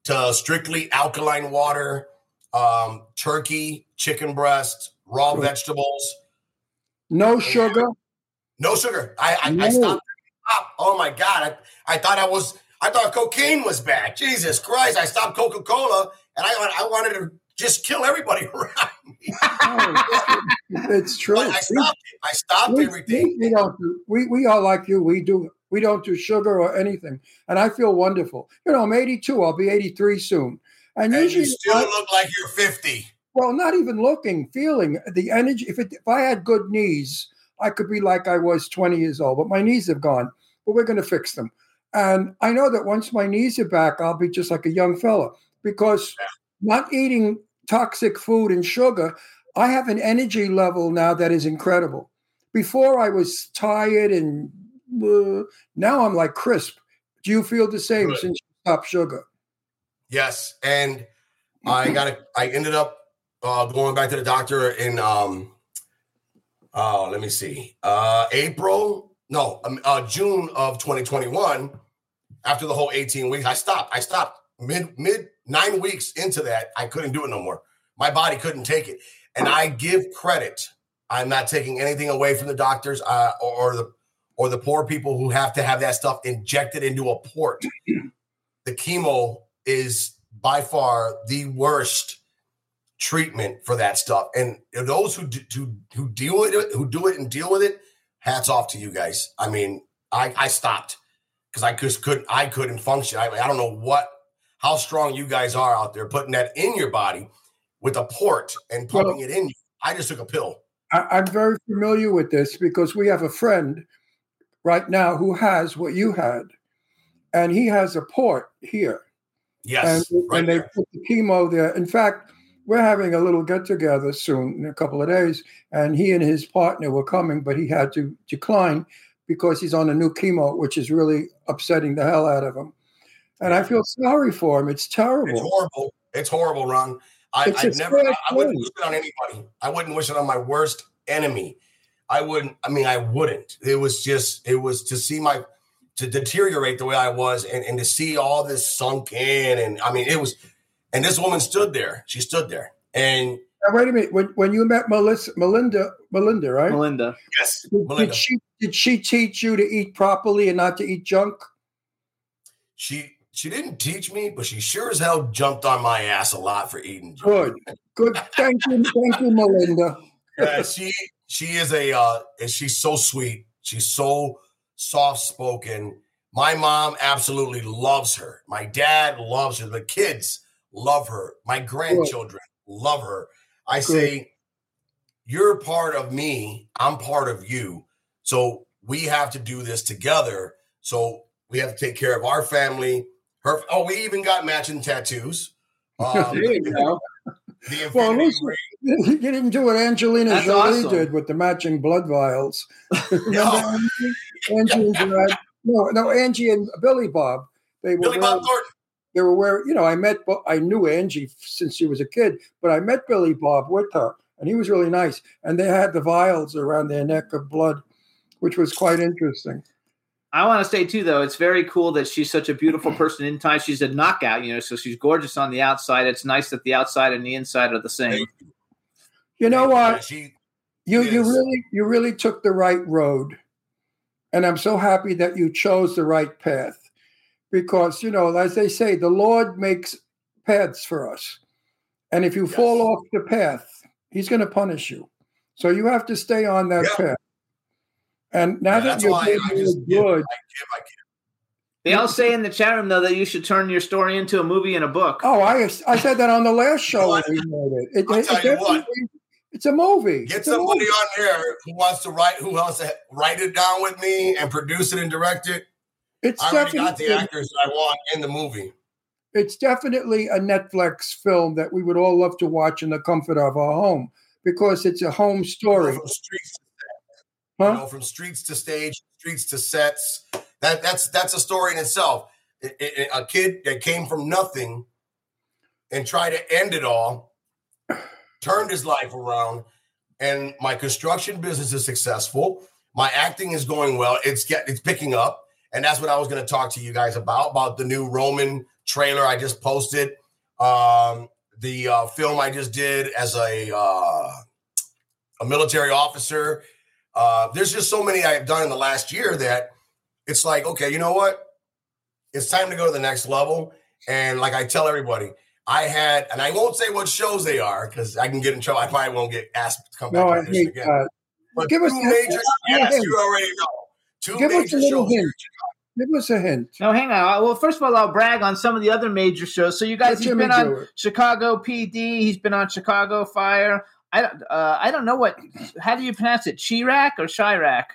to strictly alkaline water, um, turkey, chicken breast, raw vegetables, No sugar. no sugar. I, I, I stopped. Oh my God. I, I thought I was, I thought cocaine was bad. Jesus Christ. I stopped Coca Cola and I, I wanted to just kill everybody around me. Oh, It's true. But I stopped it. I stopped we, everything. We, don't do, we, we are like you. We do we don't do sugar or anything, and I feel wonderful. You know, I'm 82. I'll be 83 soon, and, And usually, you still I- look like you're 50. well, not even looking, feeling the energy. If it, if I had good knees, I could be like I was 20 years old. But my knees have gone. But we're going to fix them, and I know that once my knees are back, I'll be just like a young fella because not eating toxic food and sugar, I have an energy level now that is incredible. Before I was tired and uh, now I'm like crisp. Do you feel the same Good. since you stopped sugar? Yes, and I got it. I ended up uh, going back to the doctor in um, uh, let me see, uh, April, no, um, uh, June of 2021. After the whole 18 weeks, I stopped. I stopped mid mid nine weeks into that. I couldn't do it no more. My body couldn't take it, and I give credit. I'm not taking anything away from the doctors uh, or, or the or the poor people who have to have that stuff injected into a port. the chemo is by far the worst treatment for that stuff. And those who do, who, who deal with it, who do it and deal with it, hats off to you guys. I mean, I, I stopped because I just couldn't I couldn't function. I, I don't know what how strong you guys are out there putting that in your body with a port and pumping it in you. I just took a pill. I, I'm very familiar with this because we have a friend right now who has what you had, and he has a port here, Yes, and, right and they put the chemo there. In fact, we're having a little get together soon in a couple of days, and he and his partner were coming, but he had to decline because he's on a new chemo, which is really upsetting the hell out of him. And I feel sorry for him. It's terrible. It's horrible. It's horrible, Ron. I, I never. I, I, wouldn't wish it on anybody. I wouldn't wish it on my worst enemy. I wouldn't. I mean, I wouldn't. It was just. It was to see my to deteriorate the way I was, and, and to see all this sunk in, and I mean, it was. And this woman stood there. She stood there, and Now, wait a minute. When, when you met Melissa, Melinda, Melinda, right? Melinda. yes, Did, Melinda. did she did she teach you to eat properly and not to eat junk? She she didn't teach me, but she sure as hell jumped on my ass a lot for eating. Good, good. Thank you, thank you, Melinda. yeah, she she is a uh and she's so sweet. She's so soft spoken. My mom absolutely loves her. My dad loves her. The kids love her. My grandchildren love her. I say, you're part of me. I'm part of you. So we have to do this together. So we have to take care of our family. Her. Oh, we even got matching tattoos. Um, There you go. the Well, infinity listen, ring. you didn't do what Angelina That's Jolie awesome. did with the matching blood vials. No. Angie? Angie and No, no, Angie and Billy Bob. They were Billy Bob Thornton. they were wearing, you know, I met, I knew Angie since she was a kid, but I met Billy Bob with her, and he was really nice. And they had the vials around their neck of blood, which was quite interesting. I want to say too, though, it's very cool that she's such a beautiful person inside. She's a knockout, you know, so she's gorgeous on the outside. It's nice that the outside and the inside are the same. You know what? She, You you really you really took the right road, and I'm so happy that you chose the right path, because you know, as they say, the Lord makes paths for us, and if you Yes. fall off the path, He's going to punish you. So you have to stay on that Yeah. path. And now Yeah, that that's you're why doing I just give, good, I give, I give. They all say in the chat room though that you should turn your story into a movie and a book. oh, I I said that on the last show we made it. it, I'll tell you what. It's a movie. Get It's somebody movie. on there who wants to write, who wants to write it down with me and produce it and direct it. It's I already got the actors that I want in the movie. it's definitely a Netflix film that we would all love to watch in the comfort of our home because it's a home You know, story. from streets, you know, from streets to stage, streets to sets. That that's that's a story in itself. It- it- it- a kid that came from nothing and tried to end it all, turned his life around, and my construction business is successful. My acting is going well. It's get it's picking up, and that's what I was going to talk to you guys about about the new Roman trailer I just posted. Um, the uh, film I just did as a uh, a military officer. Uh, there's just so many I've done in the last year that it's like, okay, you know what? It's time to go to the next level. And like I tell everybody, I had, and I won't say what shows they are because I can get in trouble. I probably won't get asked to come back No, I on this again. that. But Give us two a- major, a yes, hint. you already know. Two Give us a little shows. hint. Give us a hint. No, hang on. Well, first of all, I'll brag on some of the other major shows. So you guys, Let he's Jimmy been on it. Chicago PD. He's been on Chicago Fire. I don't. Uh, I don't know what. How do you pronounce it? Chirac or Chirac?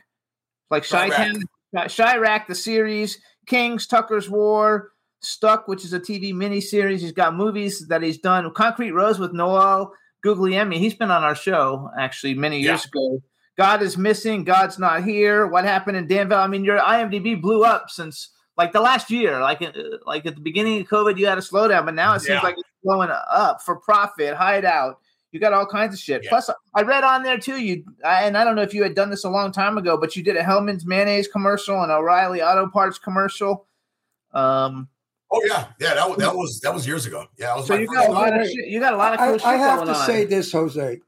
Like Chirac. Chi Chirac, the series. Kings, Tucker's War, Stuck, which is a TV miniseries. He's got movies that he's done. Concrete Rose with Noel Guglielmi. He's been on our show actually many years ago. God is missing. God's not here. What happened in Danville? I mean, your IMDb blew up since like the last year. Like, uh, like at the beginning of COVID, you had a slowdown, but now it seems Yeah. like it's blowing up for profit. Hideout. You got all kinds of shit. Yeah. Plus, I read on there too. You and I don't know if you had done this a long time ago, but you did a Hellman's mayonnaise commercial and O'Reilly Auto Parts commercial. Um, Oh yeah, yeah. That was that was that was years ago. Yeah, was so you got a lot of shit. You got a lot of cool I, shit I have going to on. say this, Jose.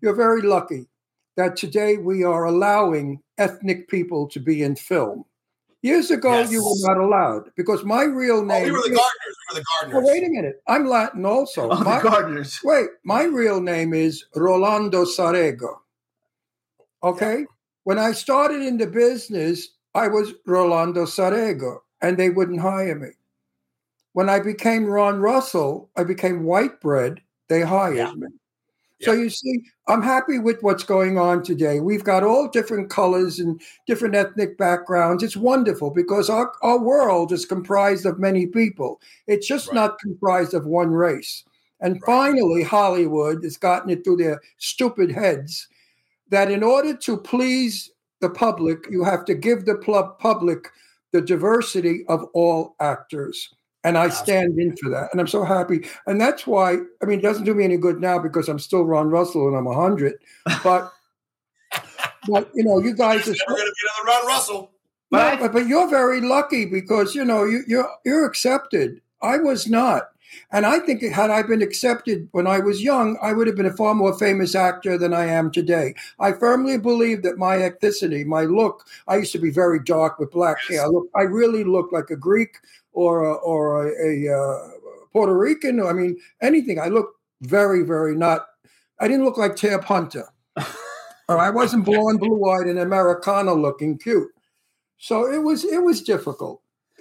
You're very lucky that today we are allowing ethnic people to be in film. Years ago, you were not allowed because my real Oh, name. we were the gardeners. We were the Oh, gardeners. wait a minute. I'm Latin also. Oh, the gardeners. Wait, my real name is Rolando Sarego. Okay? When I started in the business, I was Rolando Sarego, and they wouldn't hire me. When I became Ron Russell, I became white bread, they hired Yeah. me. So you see, I'm happy with what's going on today. We've got all different colors and different ethnic backgrounds. It's wonderful because our, our world is comprised of many people. It's just Right. not comprised of one race. And Right. finally, Hollywood has gotten it through their stupid heads that in order to please the public, you have to give the public the diversity of all actors. And I stand in for that. And I'm so happy. And that's why, I mean, it doesn't do me any good now because I'm still Ron Russell and I'm 100. But, but you know, you guys There's are. never going to be another Ron Russell. But No, but, but you're very lucky because you know you, you're you're accepted. I was not, and I think had I been accepted when I was young, I would have been a far more famous actor than I am today. I firmly believe that my ethnicity, my look, I used to be very dark with black hair. I, look, I really looked like a Greek or a, or a, a uh, Puerto Rican. I mean, anything. I looked very, very not. I didn't look like Tab Hunter. or I wasn't blonde, blue-eyed, and Americana looking cute. So it was it was difficult.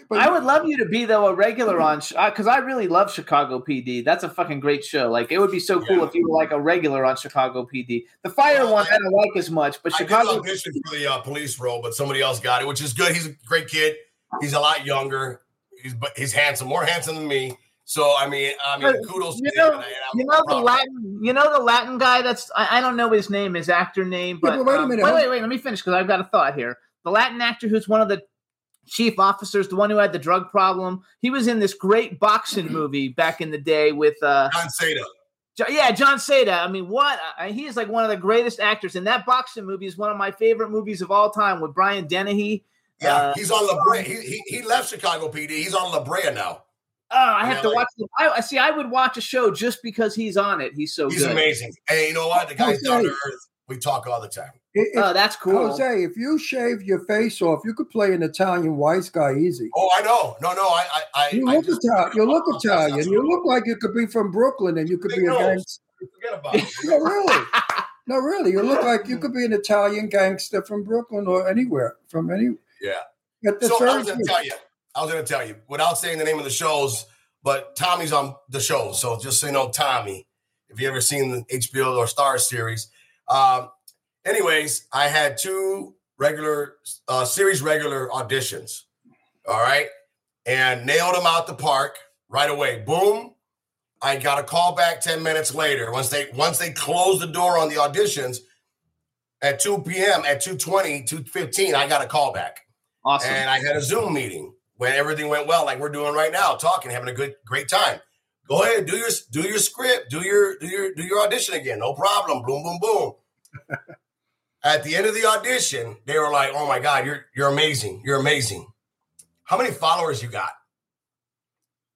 But I would love you to be though a regular on because I really love Chicago PD. That's a fucking great show. Like it would be so cool Yeah. if you were like a regular on Chicago PD. The fire Well, one I- I don't like as much, but I Chicago. audition for the uh, police role, but somebody else got it, which is good. He's a great kid. He's a lot younger. He's but he's handsome, more handsome than me. So I mean, I mean, But, kudos you to know- him. and I- and I'm You know the proud of him. Latin, you know the Latin guy. That's I, I don't know his name, his actor name, Yeah, but but wait a um, minute, Wait, wait, wait. Let me finish because I've got a thought here. The Latin actor who's one of the chief officers, the one who had the drug problem. He was in this great boxing movie back in the day with uh, Jon Seda. Yeah, Jon Seda. I mean, what? I, he is like one of the greatest actors. And that boxing movie is one of my favorite movies of all time with Brian Dennehy. Yeah, Uh, he's on La Brea. He, he, he left Chicago PD. He's on La Brea now. Oh, I have Yeah, to like- watch. I see. I would watch a show just because he's on it. He's so He's good. amazing. Hey, you know what? The guy's Okay. down to earth. We talk all the time. If, Oh, that's cool. Jose, if you shave your face off, you could play an Italian wise guy easy. Oh, I know. No, no. I, I, I You I look just- Italian. You look Oh, Italian. that's- You look like you could be from Brooklyn, and you could Big be a gangster. Forget about it. No, really. No, really. You look like you could be an Italian gangster from Brooklyn or anywhere. From any. Yeah. But that's So I was gonna tell you. I was going to tell you without saying the name of the shows, but Tommy's on the show. So just so you know, Tommy, if you ever seen the HBO or Star series. Um, anyways, I had two regular uh, series regular auditions. All right, and nailed them out the park right away. Boom. I got a call back 10 minutes later. Once they once they closed the door on the auditions at 2 p.m. at 2:20, 2:15, I got a call back. Awesome. And I had a Zoom meeting when everything went well, like we're doing right now, talking, having a good, great time. Go ahead, do your do your script, do your do your do your audition again, no problem. Boom, boom, boom. At the end of the audition, they were like, "Oh my God, you're you're amazing, you're amazing. How many followers you got?"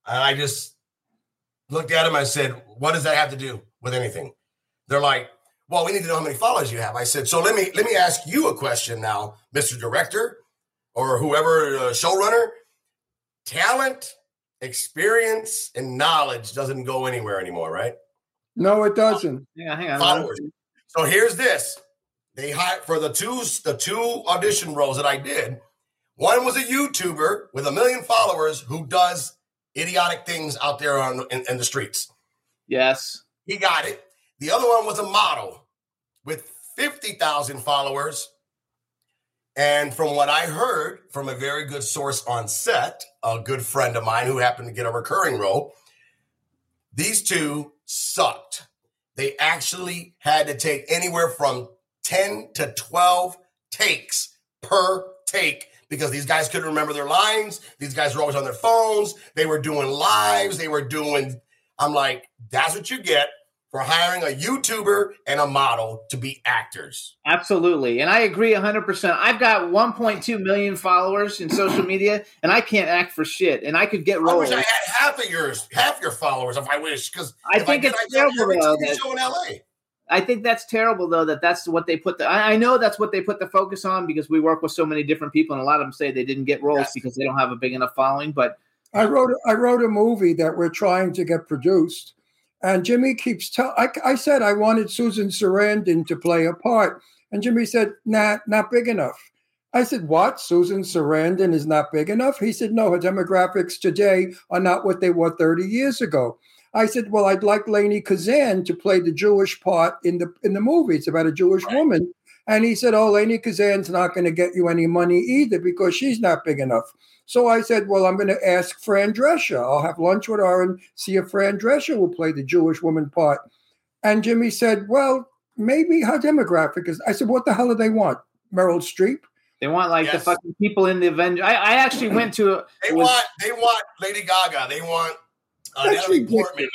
And I just looked at him. I said, "What does that have to do with anything?" They're like, "Well, we need to know how many followers you have." I said, "So let me let me ask you a question now, Mr. Director." or whoever uh, showrunner, talent experience and knowledge doesn't go anywhere anymore, right? No, it doesn't. Hang on, hang on. Followers. So here's this. They hired for the two the two audition roles that I did. One was a YouTuber with a million followers who does idiotic things out there on in, in the streets. Yes. He got it. The other one was a model with 50,000 followers. And from what I heard from a very good source on set, a good friend of mine who happened to get a recurring role, these two sucked. They actually had to take anywhere from 10 to 12 takes per take because these guys couldn't remember their lines. These guys were always on their phones. They were doing lives. They were doing, I'm like, that's what you get for hiring a YouTuber and a model to be actors. Absolutely. And I agree 100%. I've got 1.2 million followers in social media and I can't act for shit. And I could get roles. I wish I had half of yours, half your followers if I wish. Because I think it's terrible, every though, that- show in LA. I think that's terrible, though, that that's what they put the. I, I know that's what they put the focus on because we work with so many different people and a lot of them say they didn't get roles Yes. because they don't have a big enough following. But I wrote I wrote a movie that we're trying to get produced, and Jimmy keeps telling I, I said I wanted Susan Sarandon to play a part, and Jimmy said, "Nah, not big enough." I said, "What? Susan Sarandon is not big enough?" He said, "No, her demographics today are not what they were 30 years ago." I said, "Well, I'd like Lainie Kazan to play the Jewish part in the in the movie. It's about a Jewish Right. woman." And he said, "Oh, Lainie Kazan's not going to get you any money either because she's not big enough." So I said, Well, I'm going to ask Fran Drescher. I'll have lunch with her and see if Fran Drescher will play the Jewish woman part. And Jimmy said, Well, maybe her demographic is. I said, What the hell do they want? Meryl Streep? they want like the fucking people in the Avengers. I, I actually went to. a- They was- want they want Lady Gaga. They want uh, That's Natalie ridiculous. Portman.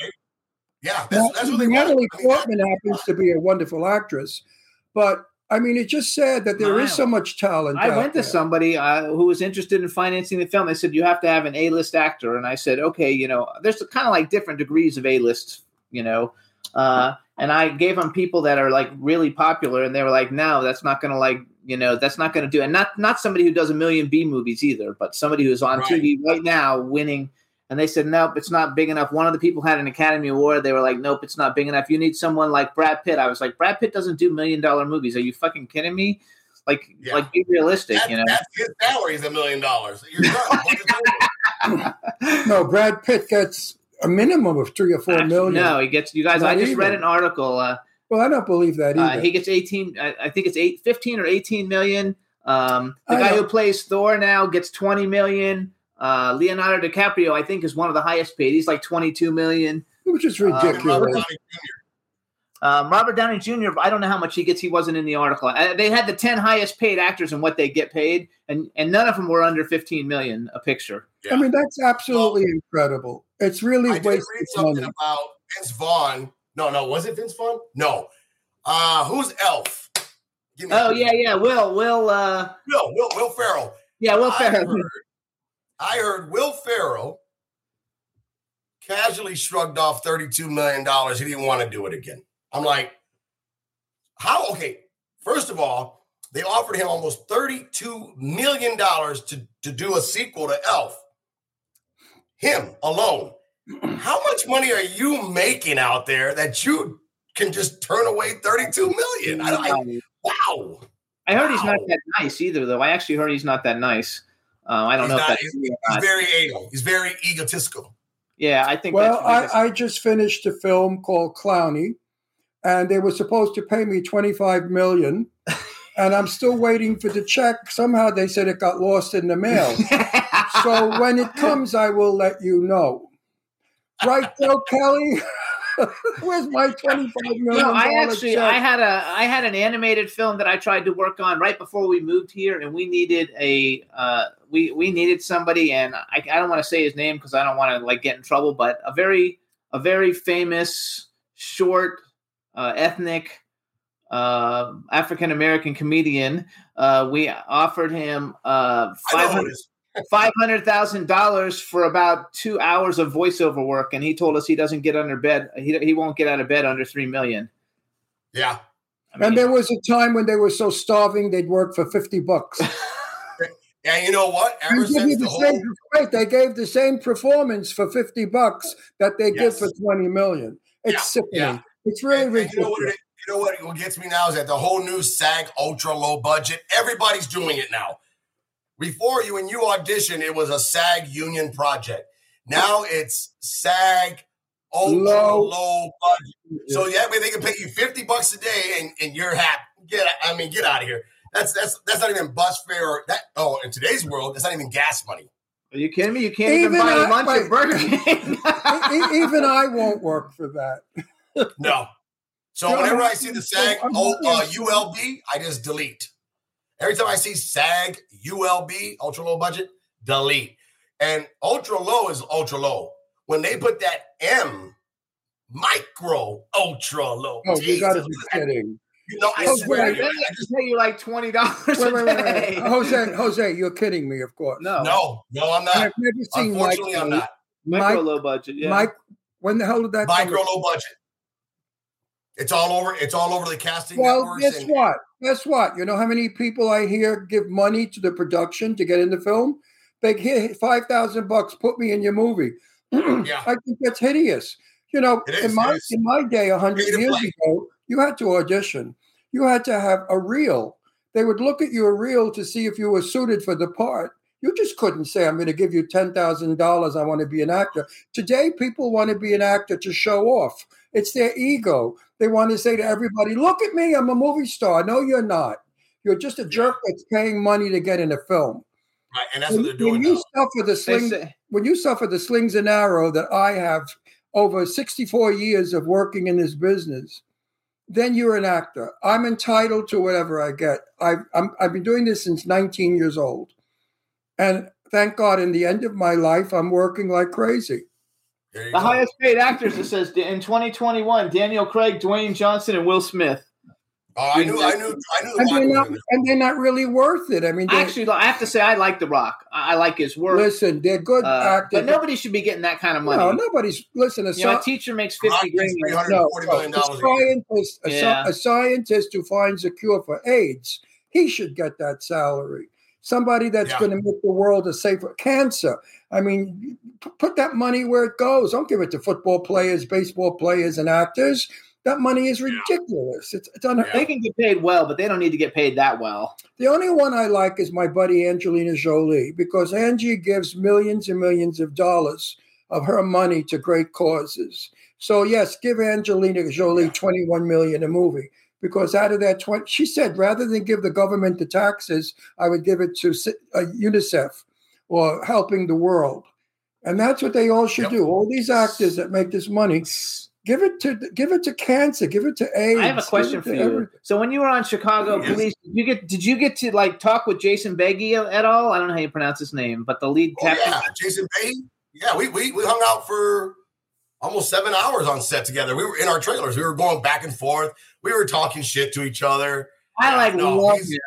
Yeah, that's, that's what they want. Natalie I mean, that- Portman happens to be a wonderful actress. But I mean, it's just sad that there is Wow. so much talent. I out went to somebody uh, who was interested in financing the film. They said you have to have an A-list actor, and I said, okay, you know, there's kind of like different degrees of A-list, you know. Uh, and I gave them people that are like really popular, and they were like, no, that's not going to like, you know, that's not going to do. And not not somebody who does a million B movies either, but somebody who's on Right. TV right now winning. And they said, nope, it's not big enough. One of the people had an Academy Award. They were like, nope, it's not big enough. You need someone like Brad Pitt. I was like, Brad Pitt doesn't do million dollar movies. Are you fucking kidding me? Like, Yeah. like be realistic, That- you know. That's his salary is a million dollars. You're done. Budget's over. No, Brad Pitt gets a minimum of three or four Actually, million. No, he gets you guys. I Not just read an article. Uh, Well, I don't believe that uh, either. he gets 18. I, I think it's eight, 15 or 18 million. Um, the I guy know. who plays Thor now gets 20 million. Uh, Leonardo DiCaprio, I think, is one of the highest paid. He's like 22 million. which is Uh, Robert ridiculous. Downey Um, Robert Downey Jr. I don't know how much he gets. He wasn't in the article. Uh, they had the 10 highest paid actors and what they get paid, and and none of them were under 15 million a picture. Yeah. I mean, that's absolutely incredible. It's really I did wasted read something money. about Vince Vaughn. No, no, was it Vince Vaughn? No. Uh who's Elf? Give me Oh yeah, yeah. Will, Will, uh, Will, Will, Will Ferrell. yeah, Will I Ferrell. I heard Will Ferrell casually shrugged off $32 million. He didn't want to do it again. I'm like, how? Okay, first of all, they offered him almost $32 million to, to do a sequel to Elf. Him alone. How much money are you making out there that you can just turn away 32 million? I, I, wow. I heard he's not that nice either, though. I actually heard he's not that nice. Uh, I don't He's know if not- that's he's, he's very anal. He's very egotistical. Yeah, I think. Well, that's I, I just finished a film called Clowny, and they were supposed to pay me 25 million, and I'm still waiting for the check. Somehow they said it got lost in the mail. so when it comes, I will let you know. Right, Joe Kelly? Where's my 25 million? no, I actually check? I had a I had an animated film that I tried to work on right before we moved here, and we needed a uh, we we needed somebody, and I, I don't want to say his name because I don't want to like get in trouble, but a very a very famous short uh, ethnic uh, African American comedian. Uh, we offered him uh, I know five who it hundred is. Five hundred thousand dollars for about two hours of voiceover work, and he told us he doesn't get under bed. He he won't get out of bed under three million. Yeah. I mean, And there was a time when they were so starving they'd work for 50 bucks. Yeah, you know what? Ever give since the the whole same, wait, they gave the same performance for 50 bucks that they give Yes. for 20 million. It's Yeah, sickening. yeah. It's really And- and you know what? It, you know what? What gets me now is that the whole new SAG ultra low budget. Everybody's doing it now. Before you, when you audition, it was a SAG union project. Now it's SAG ultra Low. low, budget. So yeah, but they can pay you fifty bucks a day, and, and you're happy. Get, I mean, get out of here. That's that's that's not even bus fare. Or that oh, in today's world, that's not even gas money. Are you kidding me? You can't even, Even buy I- lunch wait. at Burger King. Even I won't work for that. No. So No, whenever I'm- see the SAG oh, uh, ULB, I just delete. Every time I see SAG ULB ultra low budget, delete. And ultra low is ultra low. When they put that M, micro ultra low. Oh, you got to be kidding. You know, I Oh, swear. to you, I they just- pay you like twenty dollars Wait, a wait, wait, wait. Jose, Jose, you're kidding me, of course. No, no, no, I'm not. I've not. never seen Mike. Unfortunately, I'm not. micro Mike- low budget. Yeah. Mike, when the hell did that Micro come? low budget. It's all over. It's all over the casting Well, guess and- what? Guess what? You know how many people I hear give money to the production to get in the film? They get five thousand bucks. Put me in your movie. Yeah. I think that's hideous. You know, is, in my in my day, a hundred years play. ago, you had to audition. You had to have a reel. They would look at your reel to see if you were suited for the part. You just couldn't say, "I'm going to give you ten thousand dollars. I want to be an actor." Today, people want to be an actor to show off. It's their ego. They want to say to everybody, "Look at me, I'm a movie star." No, you're not. You're just a jerk that's paying money to get in a film. Right, and that's When, what they're doing when you now. suffer the sling, say- when you suffer the slings and arrow that I have over 64 years of working in this business, then you're an actor. I'm entitled to whatever I get. I've, I'm, I've been doing this since 19 years old. And thank God, in the end of my life, I'm working like crazy. There you the go. highest paid actors, it says in 2021, Daniel Craig, Dwayne Johnson, and Will Smith. Oh, I knew, I knew, I knew. The And Rock they're not, and they're not really worth it. I mean, they, Actually, I have to say, I like The Rock. I I like his work. listen, they're good Uh, actors. but nobody should be getting that kind of money. no, nobody's, listen, a you know, a teacher makes 50 grand. no, no, million a a scientist, a, Yeah. a scientist who finds a cure for AIDS, he should get that salary. Somebody that's Yeah. going to make the world a safer cancer. I mean, p- put that money where it goes. Don't give it to football players, baseball players, and actors. That money is ridiculous. It's, it's un- Yeah. They can get paid well, but they don't need to get paid that well. The only one I like is my buddy Angelina Jolie because Angie gives millions and millions of dollars of her money to great causes. So yes, give Angelina Jolie 21 million a movie because out of that 20 she said rather than give the government the taxes, I would give it to uh, UNICEF or helping the world. And that's what they all should Yep. do. All these actors that make this money, give it to give it to cancer, give it to AIDS. I have a question for you. every- So when you were on Chicago Yes. Police, did you get did you get to like talk with Jason Beghe at all? I don't know how you pronounce his name, but the lead Oh, captain. yeah, Jason Bay. Yeah, we, we we hung out for almost seven hours on set together. We were in our trailers. We were going back and forth. We were talking shit to each other. I like No, love he's- him.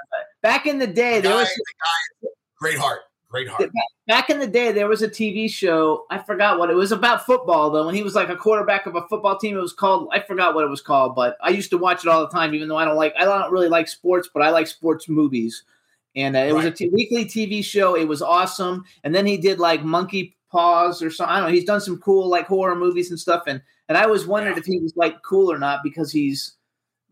Back in the day, The there guy, was the guy, great heart, great heart. back in the day there was a TV show. I forgot what it was about football though. When he was like a quarterback of a football team, it was called. I forgot what it was called, but I used to watch it all the time. Even though I don't like, I don't really like sports, but I like sports movies. And uh, it was a weekly TV show. It was awesome. And then he did like Monkey Paws or something. I don't know. He's done some cool like horror movies and stuff. And and I always wondered Yeah. if he was like cool or not because he's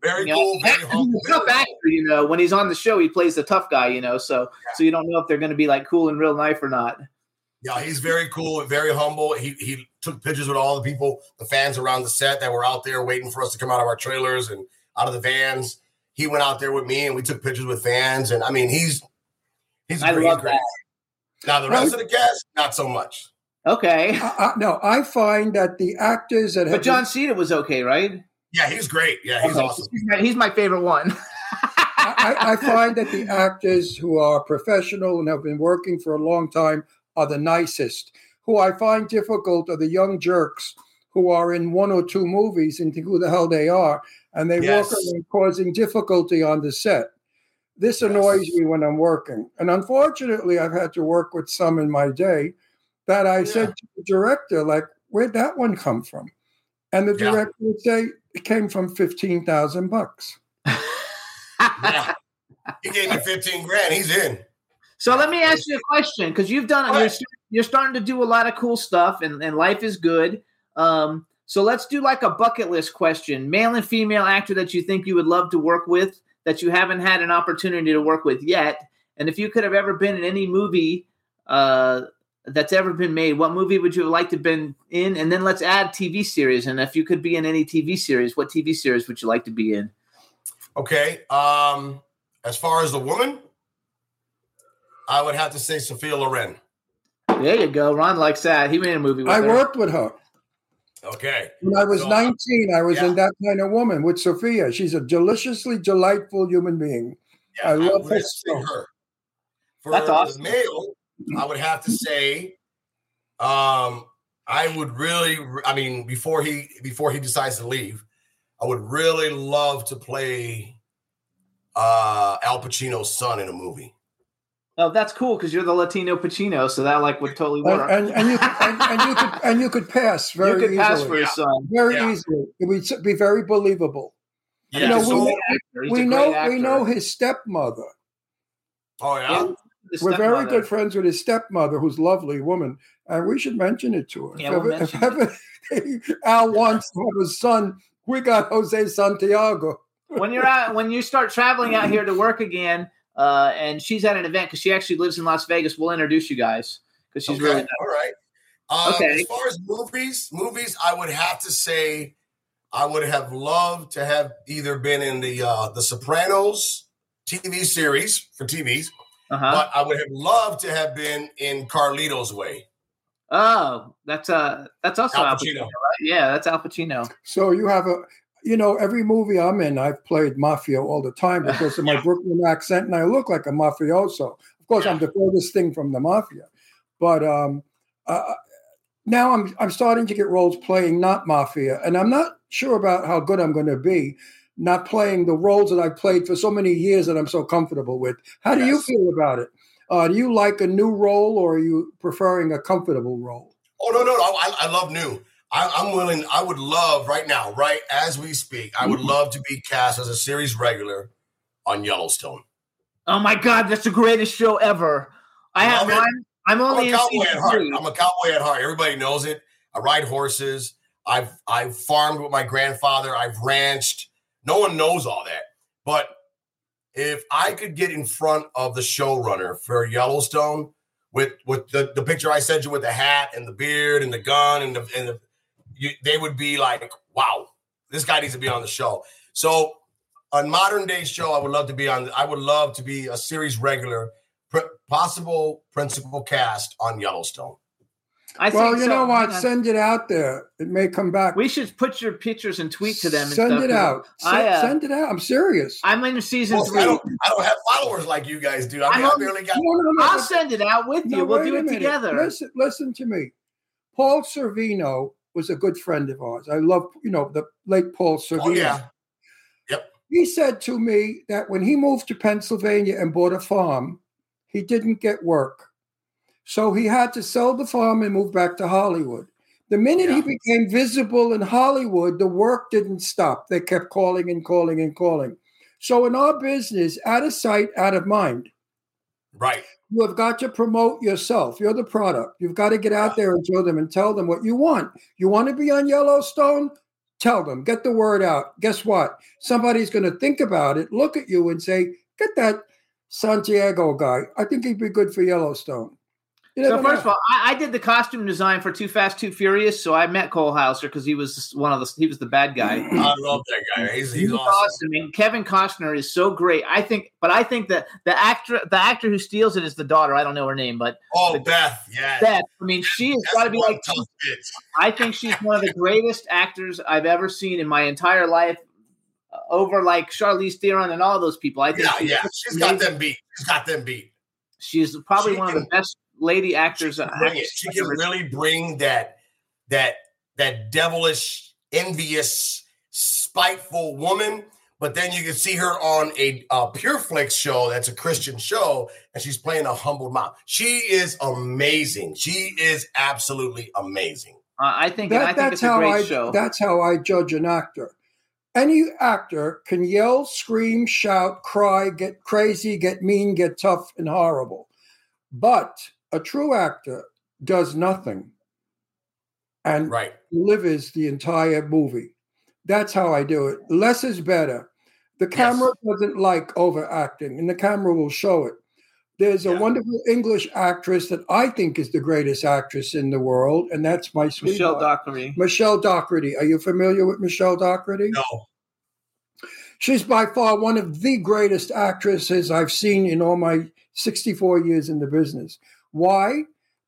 Very you know, cool, very humble. a tough actor, you know. When he's on the show, he plays the tough guy, you know. So so you don't know if they're going to be like cool in real life or not. Yeah, he's very cool and very humble. He he took pictures with all the people, the fans around the set that were out there waiting for us to come out of our trailers and out of the vans. He went out there with me and we took pictures with fans. And I mean, he's he's I great. love great. Now the rest of the cast, not so much. Okay. I, I, no, I find that the actors that have But Jon Seda was okay, right? Yeah, he's great. Yeah, he's Okay, awesome. He's my, he's my favorite one. I, I find that the actors who are professional and have been working for a long time are the nicest. Who I find difficult are the young jerks who are in one or two movies and think who the hell they are, and they Yes. walk around causing difficulty on the set. This Yes. annoys me when I'm working, and unfortunately, I've had to work with some in my day that I said to the director, like, "Where'd that one come from?" And the Yeah. director would say, "It came from fifteen thousand bucks." Yeah. He gave me 15 grand. He's in. So let me ask you a question because you've done Go you're, you're starting to do a lot of cool stuff and, and life is good. Um, so let's do like a bucket list question: male and female actor that you think you would love to work with that you haven't had an opportunity to work with yet, and if you could have ever been in any movie uh, that's ever been made, what movie would you have liked to have been in? And then let's add TV series, and if you could be in any TV series, what TV series would you like to be in? Okay. Um, as far as the woman, I would have to say Sophia Loren. There you go. Ron likes that. He made a movie with I her. worked with her. Okay. When I was So, 19, I was yeah. in that kind of woman with Sophia. She's a deliciously delightful human being. Yeah, I love would her have to say so. her. For That's awesome. the male, I would have to say, um, I would really, I mean, before he before he decides to leave, I would really love to play uh Al Pacino's son in a movie. Oh, that's cool because you're the Latino Pacino, so that like would totally work. and, and you could, and, and you could and you could pass you very could pass easily. for his son. very Yeah. easily. It would be very believable. Yeah. You know, so, we- we know actor. we know his stepmother. oh yeah. Yeah, the We're very good friends with his stepmother, who's a lovely woman, and we should mention it to her. Yeah, if we'll ever, if mention ever Al wants to have a son, we got Jose Santiago. when you're out when you start traveling out here to work again, uh, and she's at an event because she actually lives in Las Vegas. We'll introduce you guys because she's okay. really All right. Um, Okay. As far as movies, movies, I would have to say, I would have loved to have either been in the uh, the Sopranos TV series for TVs, uh-huh. but I would have loved to have been in Carlito's Way. Oh, that's uh that's also Al Al Pacino. Pacino. right? Yeah, that's Al Pacino. So you have a, you know, every movie I'm in, I've played mafia all the time because of my Brooklyn accent, and I look like a mafioso. Of course, I'm the furthest thing from the mafia, but um, uh, now I'm I'm starting to get roles playing not mafia, and I'm not sure about how good I'm going to be. Not playing the roles that I've played for so many years that I'm so comfortable with. How do you feel about it? Uh, do you like a new role, or are you preferring a comfortable role? Oh no, no, no! I, I love new. I, I'm willing. I would love right now, right as we speak. I would love to be cast as a series regular on Yellowstone. Oh my god, that's the greatest show ever. I have Love it. mine. I'm I'm only a cowboy at heart. I'm a cowboy at heart. Everybody knows it. I ride horses. I've I've farmed with my grandfather. I've ranched. No one knows all that. But if I could get in front of the showrunner for Yellowstone with with the, the picture I sent you with the hat and the beard and the gun and the and the you, they would be like, wow, this guy needs to be on the show. So on modern day show, I would love to be on. I would love to be a series regular, pr- possible principal cast on Yellowstone. I Well, think you so. know what? Yeah. Send it out there. It may come back. We should put your pictures and tweet to them. And Send stuff, it 'cause out. I, Send, uh, send it out. I'm serious. I'm in season Well, three. I don't, I don't have followers like you guys do. I, mean, I'm I barely got. No, no, no, I'll send it out with you. no, we'll do it together. Listen, listen to me. Paul Sorvino was a good friend of ours. I love, you know, the late Paul Sorvino. Oh yeah, Yep. He said to me that when he moved to Pennsylvania and bought a farm, he didn't get work. So he had to sell the farm and move back to Hollywood. The minute he became visible in Hollywood, the work didn't stop. They kept calling and calling and calling. So in our business, out of sight, out of mind. right. You have got to promote yourself. You're the product. You've got to get out there and show them and tell them what you want. You want to be on Yellowstone? Tell them. Get the word out. Guess what? Somebody's going to think about it, look at you, and say, "Get that Santiago guy. I think he'd be good for Yellowstone." You So never first of all, I, I did the costume design for Too Fast, Too Furious. So I met Cole Hauser because he was one of the he was the bad guy. I love that guy. He's he's He's awesome. awesome. And Kevin Costner is so great. I think, but I think that the actor, the actor who steals it is the daughter. I don't know her name, but Oh, Beth. Yeah. Beth. I mean, she has That's got to be like. I think she's one of the greatest actors I've ever seen in my entire life. uh, Over like Charlize Theron and all those people. I think Yeah, she's yeah. She's got them beat. She's got them beat. She's probably She one of the best lady She actors. can bring it. She can really bring that that that devilish, envious, spiteful woman. But then you can see her on a, uh Pure Flix show that's a Christian show, and she's playing a humble mom. She is amazing. She is absolutely amazing. Uh, I think. and I That, think that's it's a how great I. show. That's how I judge an actor. Any actor can yell, scream, shout, cry, get crazy, get mean, get tough, and horrible. But a true actor does nothing and Right. delivers the entire movie. That's how I do it. Less is better. The camera doesn't like overacting, and the camera will show it. There's a Yeah. wonderful English actress that I think is the greatest actress in the world, and that's my Michelle sweetheart. Dockery. Michelle Dockery. Are you familiar with Michelle Dockery? No. She's by far one of the greatest actresses I've seen in all my 64 years in the business. Why?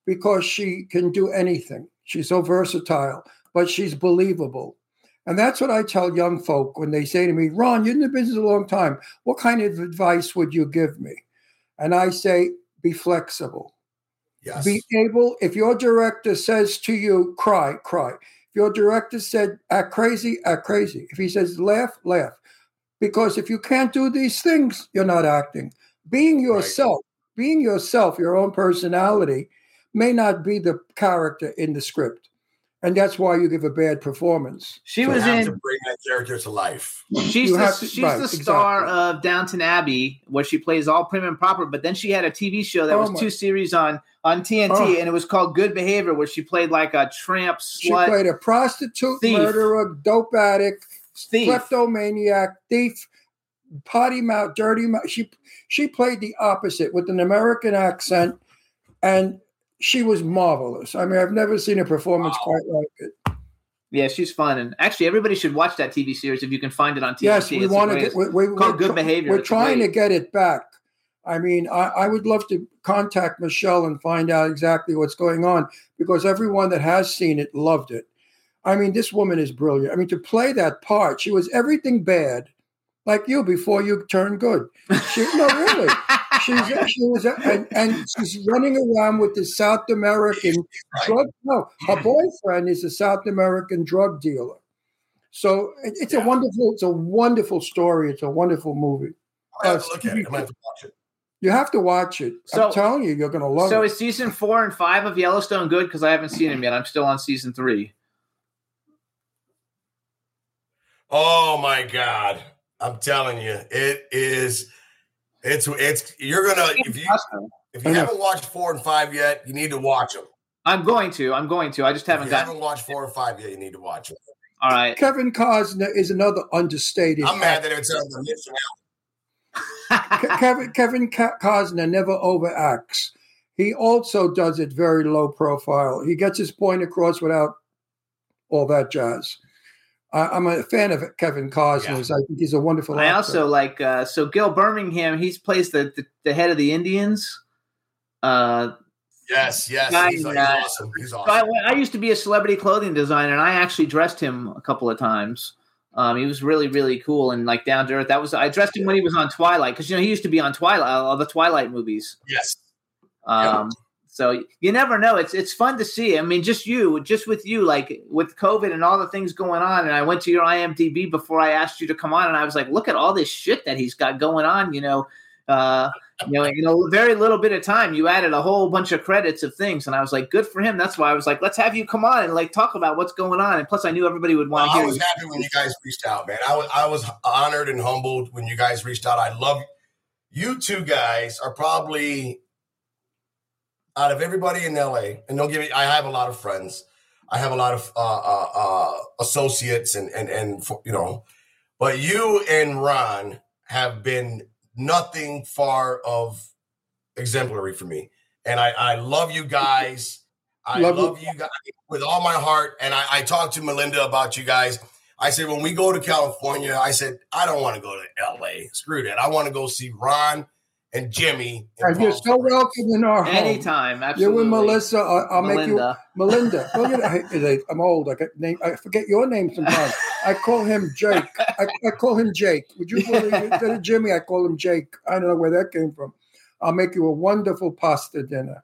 Because she can do anything. She's so versatile, but she's believable. And that's what I tell young folk when they say to me, Ron, you're in the business a long time. What kind of advice would you give me? And I say, be flexible. Yes. Be able, if your director says to you, cry, cry. If your director said, act crazy, act crazy. If he says, laugh, laugh. Because if you can't do these things, you're not acting. Being yourself, being yourself, your own personality, may not be the character in the script. And that's why you give a bad performance. She You was in. to bring that character to life. She's You the, to- she's right, the star exactly. of Downton Abbey, where she plays all prim and proper. But then she had a TV show that Oh was my- two series on on TNT, Oh. and it was called Good Behavior, where she played like a tramp She played a prostitute, Thief. murderer, dope addict, thief. kleptomaniac, thief, potty mouth, dirty mouth. She she played the opposite with an American accent, and she was marvelous. I mean, I've never seen a performance quite like it. Yeah, she's fun, and actually, everybody should watch that TV series if you can find it on TV. yes, we want to get. We, we, called Good Behavior. We're It's trying great. to get it back. I mean, I, I would love to contact Michelle and find out exactly what's going on because everyone that has seen it loved it. I mean, this woman is brilliant. I mean, to play that part, she was everything bad, like you before you turn good. She, no, really. She's she was and, and she's running around with the South American drug. No, her boyfriend is a South American drug dealer. So it- it's a wonderful, it's a wonderful story. It's a wonderful movie. I have to uh, look at it. I'm have to watch it. You have to watch it. So- I'm telling you, you're going to love So is season four and five of Yellowstone good? Because I haven't seen them yet. I'm still on season three. Oh my god! I'm telling you, it is. It's it's. You're gonna if you if you haven't watched four and five yet, you need to watch them. I'm going to. I'm going to. I just haven't you gotten. haven't watched four and five yet, you need to watch them. All right. Kevin Costner is another understated. I'm mad that it's on the mission. Ke- Kevin Kevin Ca- Costner never overacts. He also does it very low profile. He gets his point across without all that jazz. I, I'm a fan of Kevin Costner's. I think he's a wonderful I actor. also like uh, so Gil Birmingham. He's plays the, the the head of the Indians. Uh, Yes, yes, Guy, he's, he's uh, awesome. He's so I, awesome. I used to be a celebrity clothing designer, and I actually dressed him a couple of times. Um, he was really, really cool and like down to earth. That was I dressed him when he was on Twilight because you know he used to be on Twilight, all the Twilight movies. Yes, Um, So you never know. It's it's fun to see. I mean, just you, just with you, like with COVID and all the things going on. And I went to your IMDb before I asked you to come on, and I was like, look at all this shit that he's got going on. You know, uh, you know, in a very little bit of time, you added a whole bunch of credits of things, and I was like, good for him. That's why I was like, let's have you come on and like talk about what's going on. And plus, I knew everybody would want to I hear. was you. happy when you guys reached out, man. I was I was honored and humbled when you guys reached out. I love you two guys are probably out of everybody in LA, and don't give me. I have a lot of friends. I have a lot of uh, uh, uh, associates, and and and you know, but you and Ron have been nothing far of exemplary for me, and I I love you guys. I Love love, you. you guys with all my heart, and I, I talked to Melinda about you guys. I said when we go to California, I said I don't want to go to LA. Screw that. I want to go see Ron and Jimmy. in And you're so Springs. welcome in our home. Anytime, absolutely. You absolutely. and Melissa, I- I'll make you Melinda. Melinda. Look at I, I'm old. I get name. I forget your name sometimes. I call him Jake. I, I call him Jake. Would you believe it? Instead of Jimmy, I call him Jake. I don't know where that came from. I'll make you a wonderful pasta dinner.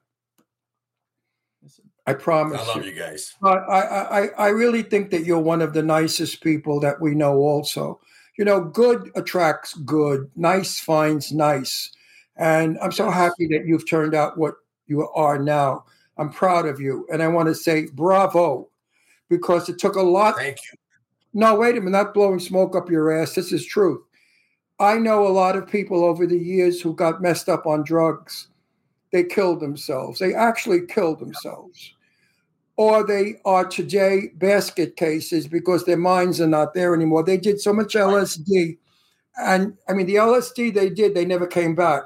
I promise I love you guys. But I, I, I- I really think that you're one of the nicest people that we know. Also, you know, good attracts good. Nice finds nice, and I'm so happy that you've turned out what you are now. I'm proud of you, and I want to say bravo, because it took a lot. Thank you. No, wait a minute, not blowing smoke up your ass. This is truth. I know a lot of people over the years who got messed up on drugs, they killed themselves. They actually killed themselves. Or they are today basket cases because their minds are not there anymore. They did so much LSD. And I mean, the LSD they did, they never came back.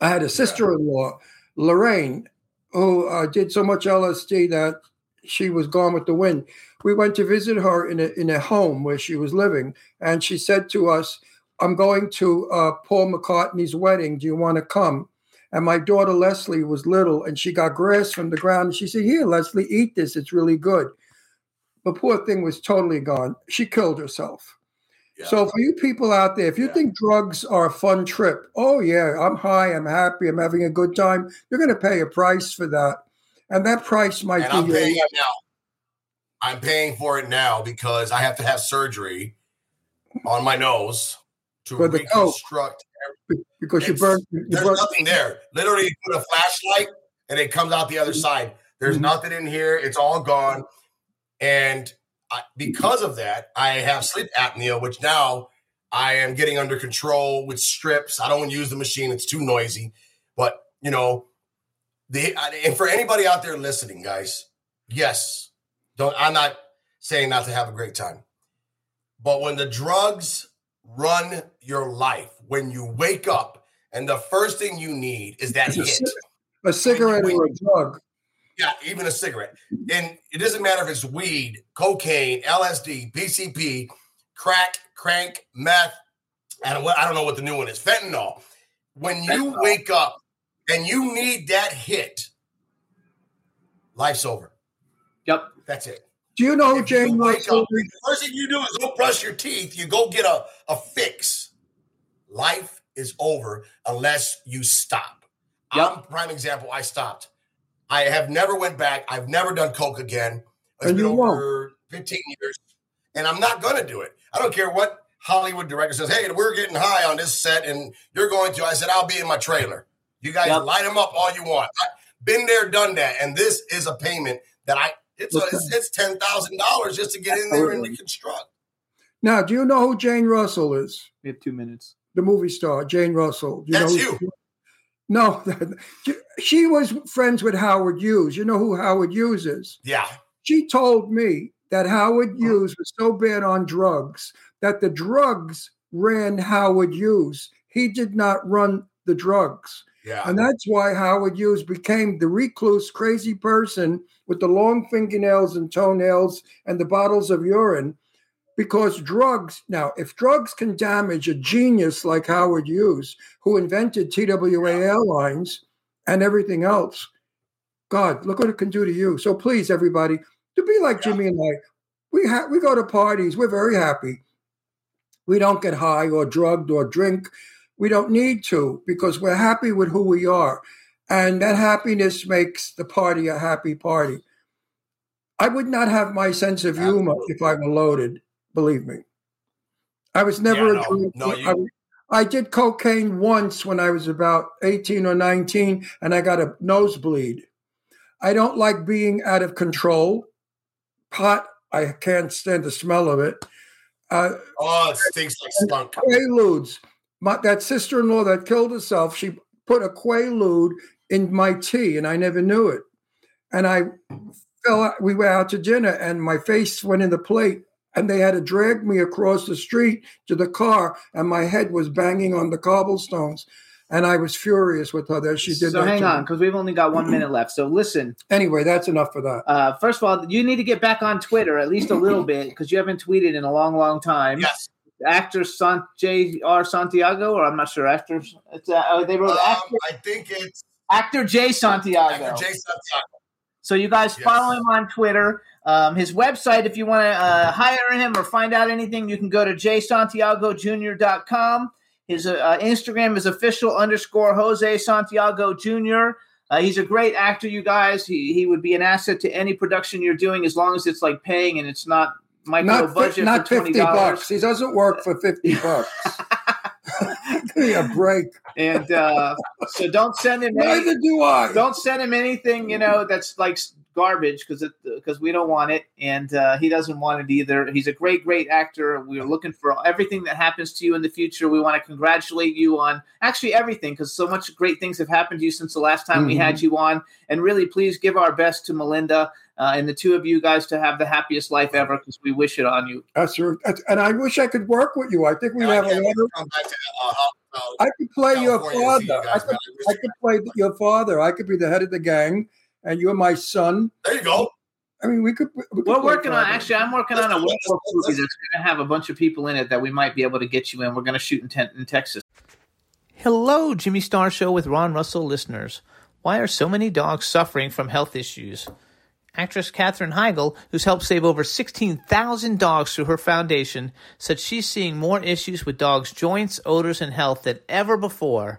I had a sister in law, Lorraine, who uh, did so much LSD that she was gone with the wind. We went to visit her in a, in a home where she was living, and she said to us, I'm going to uh, Paul McCartney's wedding. Do you want to come? And my daughter Leslie was little, and she got grass from the ground. And she said, Here, Leslie, eat this. It's really good. The poor thing was totally gone. She killed herself. Yeah. So for you people out there, if you Yeah. think drugs are a fun trip, oh yeah, I'm high, I'm happy, I'm having a good time. You're going to pay a price for that, and that price might and be I'm paying it now. I'm paying for it now because I have to have surgery on my nose to For the reconstruct. because you It's- burn. You There's burn nothing there. Literally, you put a flashlight and it comes out the other side. There's Mhm. nothing in here. It's all gone. And I, because of that, I have sleep apnea, which now I am getting under control with strips. I don't use the machine; it's too noisy. But you know, the and for anybody out there listening, guys, yes, don't. I'm not saying not to have a great time, but when the drugs run your life, when you wake up and the first thing you need is that It's hit. cig- a cigarette or a drug. Yeah, even a cigarette. And it doesn't matter if it's weed, cocaine, LSD, PCP, crack, crank, meth, and what I don't know what the new one is, fentanyl. When you Fentanyl. wake up and you need that hit, life's over. Yep. That's it. Do you know who If you Jane wake the first thing you do is go brush your teeth. You go get a, a fix. Life is over unless you stop. Yep. I'm prime example. I stopped. I have never went back. I've never done coke again. It's And been you won't. over 15 years, and I'm not going to do it. I don't care what Hollywood director says. Hey, we're getting high on this set, and you're going to. I said I'll be in my trailer. You guys Yep. light them up all you want. I, been there, done that, and this is a payment that I. It's a, it's, it's ten thousand dollars just to get in there and reconstruct. Now, do you know who Jane Russell is? We have two minutes. The movie star, Jane Russell. Do That's know you. No, she was friends with Howard Hughes. You know who Howard Hughes is? Yeah, She told me that Howard Hughes was so bad on drugs that the drugs ran Howard Hughes. He did not run the drugs. yeah. And that's why Howard Hughes became the recluse, crazy person with the long fingernails and toenails and the bottles of urine. Because drugs, now, if drugs can damage a genius like Howard Hughes, who invented TWA Airlines and everything else, God, look what it can do to you. So please, everybody, to be like. Jimmy and I, we ha- we go to parties, we're very happy. We don't get high or drugged or drink. We don't need to because we're happy with who we are. And that happiness makes the party a happy party. I would not have my sense of humor if I were loaded, believe me. I was never Yeah, a no, drinker. no, you- I, I did cocaine once when I was about 18 or 19 and I got a nosebleed. I don't like being out of control. Pot, I can't stand the smell of it. Uh, Oh, it stinks like skunk. Quaaludes. My, that sister-in-law that killed herself, she put a Quaalude in my tea, and I never knew it. And I fell. Out, we went out to dinner, and my face went in the plate, and they had to drag me across the street to the car, and my head was banging on the cobblestones. And I was furious with her that she did so that. hang to on, because we've only got one minute left. So listen, Anyway, that's enough for that. uh, first of all, you need to get back on Twitter at least a little bit because you haven't tweeted in a long, long time. Yes. Actor San- J.R. Santiago, or I'm not sure. Actor, it's, uh, oh, they wrote Um, actor, I think it's actor Jay Santiago. after Jay Santiago. So you guys Yes. follow him on Twitter. Um, his website, if you want to uh, hire him or find out anything, you can go to jsantiagojr.com. His uh, uh, Instagram is official underscore Jose Santiago Jr. Uh, he's a great actor, you guys. He, he would be an asset to any production you're doing as long as it's like paying and it's not micro Not, fi- budget not for fifty $20. bucks. He doesn't work for fifty bucks. Give me a break. And uh, so don't send him any, Neither do I. don't send him anything you know that's like garbage because because we don't want it, and uh, he doesn't want it either. He's a great, great actor. We are looking for everything that happens to you in the future. We want to congratulate you on actually everything because so much great things have happened to you since the last time we had you on. And really, please give our best to Melinda uh, and the two of you guys to have the happiest life ever because we wish it on you. That's, that's and I wish I could work with you. I think we And I have a can't lot of. come back to uh, I could play your California to see you father. I could, man. I wish I I could play your father. I could be the head of the gang, and you're my son. There you go. I mean, we could. We could We're working on actually. I'm working on a werewolf movie that's going to have a bunch of people in it that we might be able to get you in. We're going to shoot in, ten- in Texas. Hello, Jimmy Star Show with Ron Russell listeners. Why are so many dogs suffering from health issues? Actress Katherine Heigl, who's helped save over 16,000 dogs through her foundation, said she's seeing more issues with dogs' joints, odors, and health than ever before.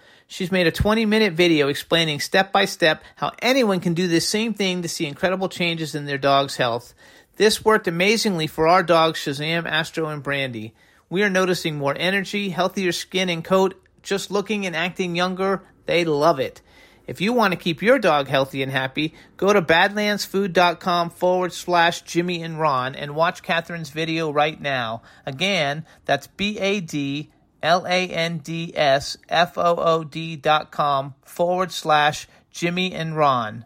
She's made a 20 minute video explaining step by step how anyone can do this same thing to see incredible changes in their dog's health. This worked amazingly for our dogs Shazam, Astro, and Brandy. We are noticing more energy, healthier skin and coat, just looking and acting younger. They love it. If you want to keep your dog healthy and happy, go to badlandsfood.com forward slash Jimmy and Ron and watch Katherine's video right now. Again, that's B A D L A N D S F O O D dot com forward slash Jimmy and Ron.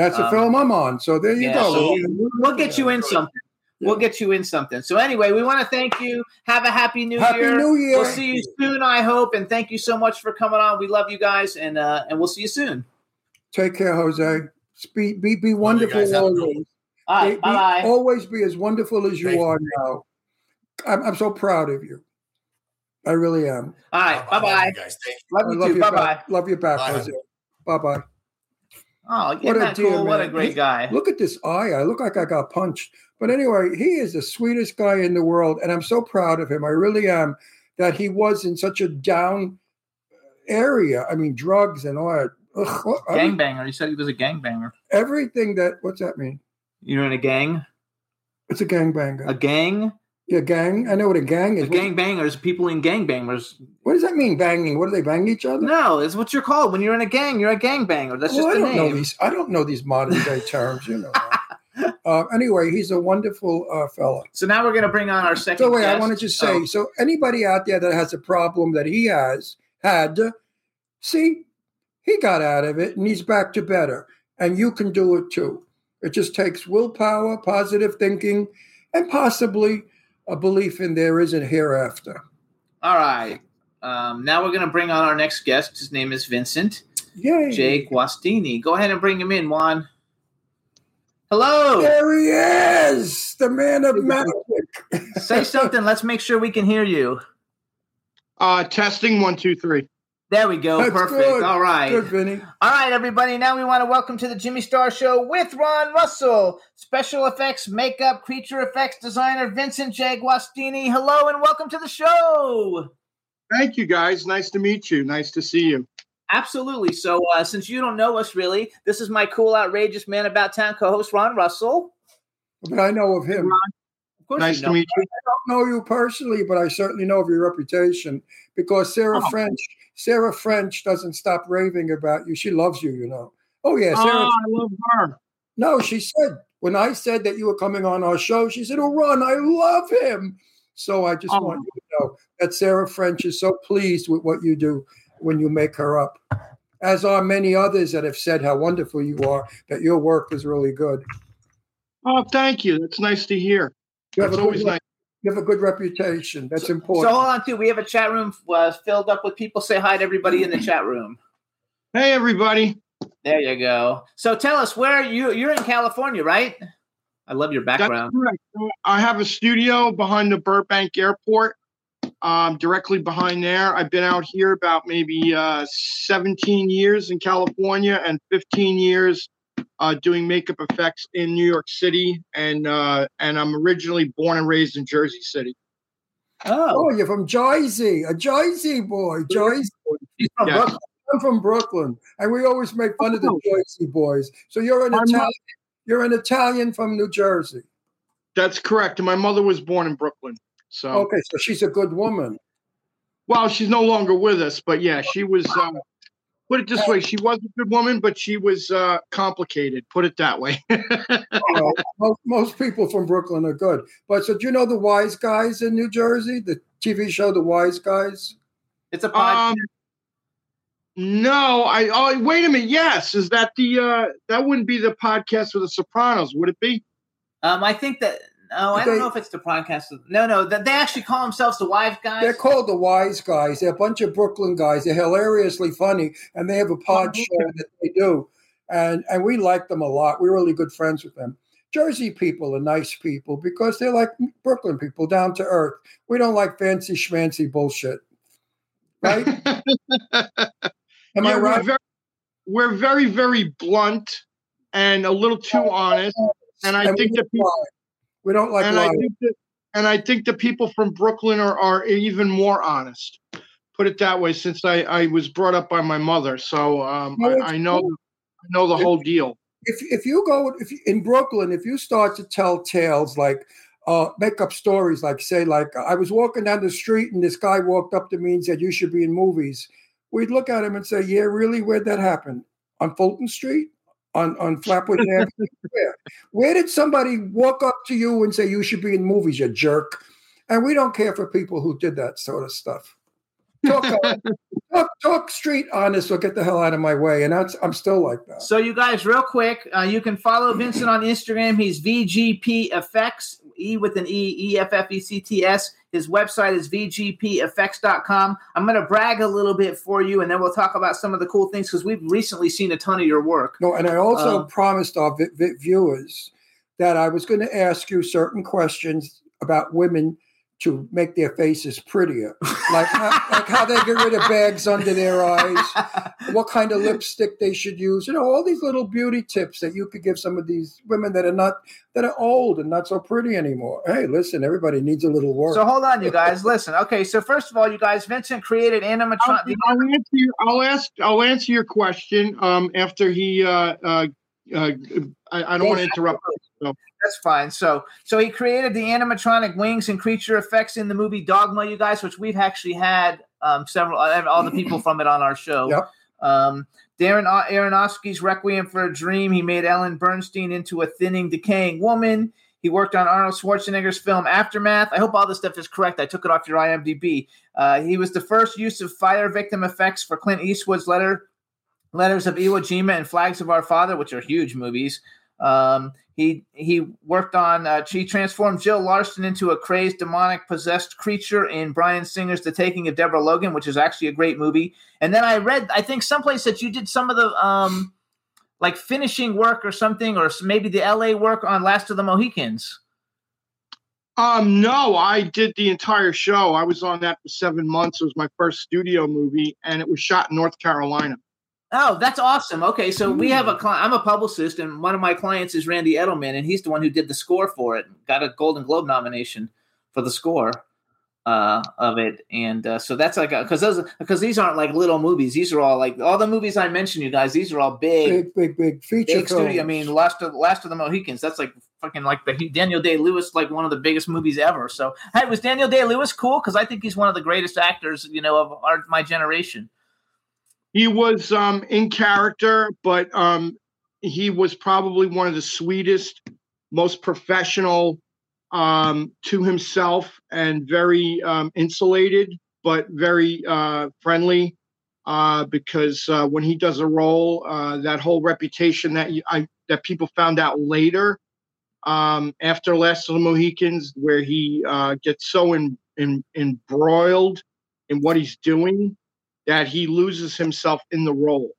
That's the Um, film I'm on. So there you Yeah, go. so we'll, we'll get you in something. We'll get you in something. So anyway, we want to thank you. Have a happy new Happy year. New Year. We'll see you soon, I hope. And thank you so much for coming on. We love you guys, and uh, and we'll see you soon. Take care, Jose. Be be, be wonderful guys. Have a good always. one. Be- right, be- bye bye. always be as wonderful as you Thank you. are now. I'm, I'm so proud of you. I really am. All right, bye Love bye. you guys. Thank you. Love I you love too. Bye bye. Love you back, Bye. Jose. Bye bye. Oh, What a dear cool? What a great He- guy. Look at this eye. I look like I got punched. But anyway, he is the sweetest guy in the world, and I'm so proud of him. I really am. That he was in such a down area. I mean, drugs and all that. Ugh, what- Gangbanger. He said he was a gangbanger. everything that. What's that mean? You're in a gang. It's a gangbanger. A gang. Yeah, gang. I know what a gang A is. What, gangbangers. People in gangbangers. what does that mean? Banging? What do they bang each other? No, it's what you're called when you're in a gang. You're a gangbanger. That's Well, just I the don't know these. I don't know these modern day terms. You know. uh, anyway, he's a wonderful uh, fella. So now we're gonna bring on our second. So wait, I want to just say, Oh, so anybody out there that has a problem that he has had, see, he got out of it and he's back to better, and you can do it too. It just takes willpower, positive thinking, and possibly a belief in there is a hereafter. all right. Um, now we're gonna bring on our next guest. His name is Vincent Yay! J. Guastini. Go ahead and bring him in, Juan. Hello. There he is, the man of magic. Say something. Let's make sure we can hear you. Uh, testing one, two, three. There we go. That's Perfect. good. All right. Good. All right, everybody. Now we want to welcome to the Jimmy Star Show with Ron Russell, special effects, makeup, creature effects designer Vincent J. Guastini. Hello and welcome to the show. Thank you, guys. Nice to meet you. Nice to see you. Absolutely. So, uh, since you don't know us really, this is my cool, outrageous man about town co-host Ron Russell. But I know of him. Course, Nice to know. meet you. I don't know you personally, but I certainly know of your reputation because Sarah Oh. French, Sarah French doesn't stop raving about you. She loves you, you know. Oh yeah, oh, Sarah. Oh, I love her. No, she said when I said that you were coming on our show, she said, "Oh, Ron, I love him." So I just Oh. want you to know that Sarah French is so pleased with what you do when you make her up, as are many others that have said how wonderful you are. That your work is really good. Oh, thank you. That's nice to hear. You have That's a always good, nice. You have a good reputation. That's So important. So hold on, too. We have a chat room uh, filled up with people. Say hi to everybody in the chat room. Hey, everybody. There you go. So tell us where are you you're in California, right? I love your background. I have a studio behind the Burbank Airport, um, directly behind there. I've been out here about maybe uh, 17 years in California and 15 years uh, doing makeup effects in New York City, and uh, and I'm originally born and raised in Jersey City. Oh, Oh, you're from Jersey, a Jersey boy. Jersey. he's from Yeah. Brooklyn. I'm from Brooklyn, and we always make fun of the Jersey boys. So you're an I'm not- Italian. You're an Italian from New Jersey. That's correct. And my mother was born in Brooklyn. So, Okay, so she's a good woman. well, she's no longer with us, but yeah, she was. Uh, put it this way: she was a good woman, but she was uh, complicated. Put it that way. You most, most people from Brooklyn are good. But so do you know the Wise Guys in New Jersey? The TV show The Wise Guys. It's a podcast. Um, no, I. Oh, wait a minute. Yes, is that the? uh That wouldn't be the podcast for the Sopranos, would it be? Um, I think that. No, I They- don't know if it's the podcast. No, no, that they actually call themselves the Wives Guys. They're called the Wise Guys. They're a bunch of Brooklyn guys. They're hilariously funny, and they have a oh, pod show that they do, and and we like them a lot. We're really good friends with them. Jersey people are nice people because they're like Brooklyn people, down to earth. We don't like fancy schmancy bullshit, right? Am I right? We're very, we're very, very blunt and a little too honest. And I And think that people, lie. We don't like and I think that, and I think the people from Brooklyn are, are even more honest. Put it that way, since I, I was brought up by my mother, so um, I, I know true. I know the whole deal. if if you go if you, in Brooklyn, if you start to tell tales like uh, make up stories, like say like I was walking down the street and this guy walked up to me and said you should be in movies, we'd look at him and say, yeah, really, where'd that happen? On Fulton Street? On on Flatbush Avenue? Where? Where did somebody walk up to you and say you should be in movies, you jerk? And we don't care for people who did that sort of stuff. Talk, talk, talk street honest or get the hell out of my way. And that's, I'm still like that. So, you guys, real quick, uh, you can follow Vincent on Instagram. He's VGP Effects, E with an E, E F F E C T S. His website is VGPEffects.com. I'm going to brag a little bit for you, and then we'll talk about some of the cool things because we've recently seen a ton of your work. No, and I also Um, promised our vi- vi- viewers that I was going to ask you certain questions about women to make their faces prettier, like how, like how they get rid of bags under their eyes, what kind of lipstick they should use. You know, all these little beauty tips that you could give some of these women that are not that are old and not so pretty anymore. Hey, listen, everybody needs a little work. So, hold on, you guys. Listen. Okay, so first of all, you guys, Vincent created I'll. I'll answer your, I'll ask I'll answer your question um, after he. Uh, uh, uh, I, I don't want to interrupt. So. That's fine. So, so he created the animatronic wings and creature effects in the movie Dogma, you guys, which we've actually had um, several, uh, all the people from it on our show. Yep. Um, Darren Aronofsky's Requiem for a Dream. He made Ellen Burstyn into a thinning, decaying woman. He worked on Arnold Schwarzenegger's film Aftermath. I hope all this stuff is correct. I took it off your IMDb. Uh, he was the first use of fire victim effects for Clint Eastwood's letter, Letters of Iwo Jima and Flags of Our Father, which are huge movies. Um, he he worked on. Uh, he transformed Jill Larson into a crazed, demonic, possessed creature in Bryan Singer's The Taking of Deborah Logan, which is actually a great movie. And then I read, I think someplace that you did some of the um, like finishing work or something, or maybe the L.A. work on Last of the Mohicans. Um, no, I did the entire show. I was on that for seven months. It was my first studio movie, and it was shot in North Carolina. Oh, that's awesome. Okay, so we have a Hmm. client. I'm a publicist, and one of my clients is Randy Edelman, and he's the one who did the score for it. Got a Golden Globe nomination for the score uh, of it, and uh, so that's like because those because these aren't like little movies. These are all like all the movies I mentioned, you guys. These are all big, big, big, big feature big studio. I mean, Last of Last of the Mohicans. That's like fucking like the Daniel Day Lewis, like one of the biggest movies ever. So, hey, was Daniel Day Lewis cool? Because I think he's one of the greatest actors, you know, of our my generation. He was um, in character, but um, he was probably one of the sweetest, most professional um, to himself, and very um, insulated, but very uh, friendly. Uh, because uh, when he does a role, uh, that whole reputation that you, I that people found out later um, after Last of the Mohicans, where he uh, gets so in, in, embroiled in what he's doing that he loses himself in the role.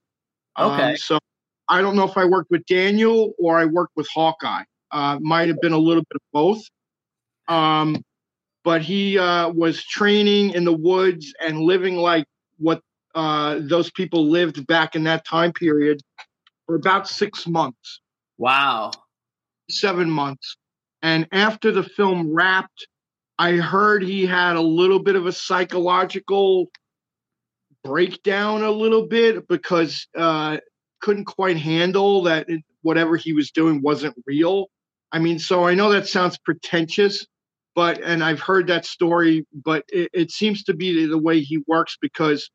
Um, Okay. so I don't know if I worked with Daniel or I worked with Hawkeye. Uh, might have been a little bit of both. Um, but he uh, was training in the woods and living like what uh, those people lived back in that time period for about six months Wow. seven months. And after the film wrapped, I heard he had a little bit of a psychological breakdown, a little bit because uh, couldn't quite handle that it, whatever he was doing wasn't real. I mean, so I know that sounds pretentious, but and I've heard that story, but it, it seems to be the, the way he works because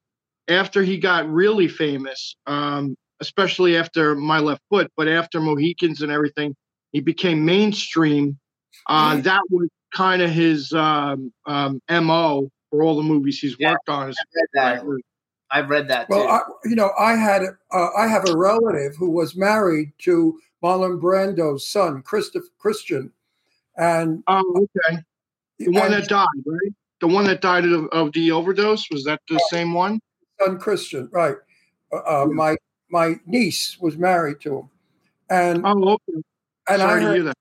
after he got really famous, um, especially after My Left Foot, but after Mohicans and everything, he became mainstream. Uh, that was kind of his um, um, mo for all the movies he's worked on. Is that. I've read that Well, too. I, you know, I had uh, I have a relative who was married to Marlon Brando's son, Christopher Christian, and oh, okay, the one and- that died, right? The one that died of, of the overdose was that the same one? son Christian, right? Uh, uh, my my niece was married to him, and oh, okay. and Sorry I to hear that.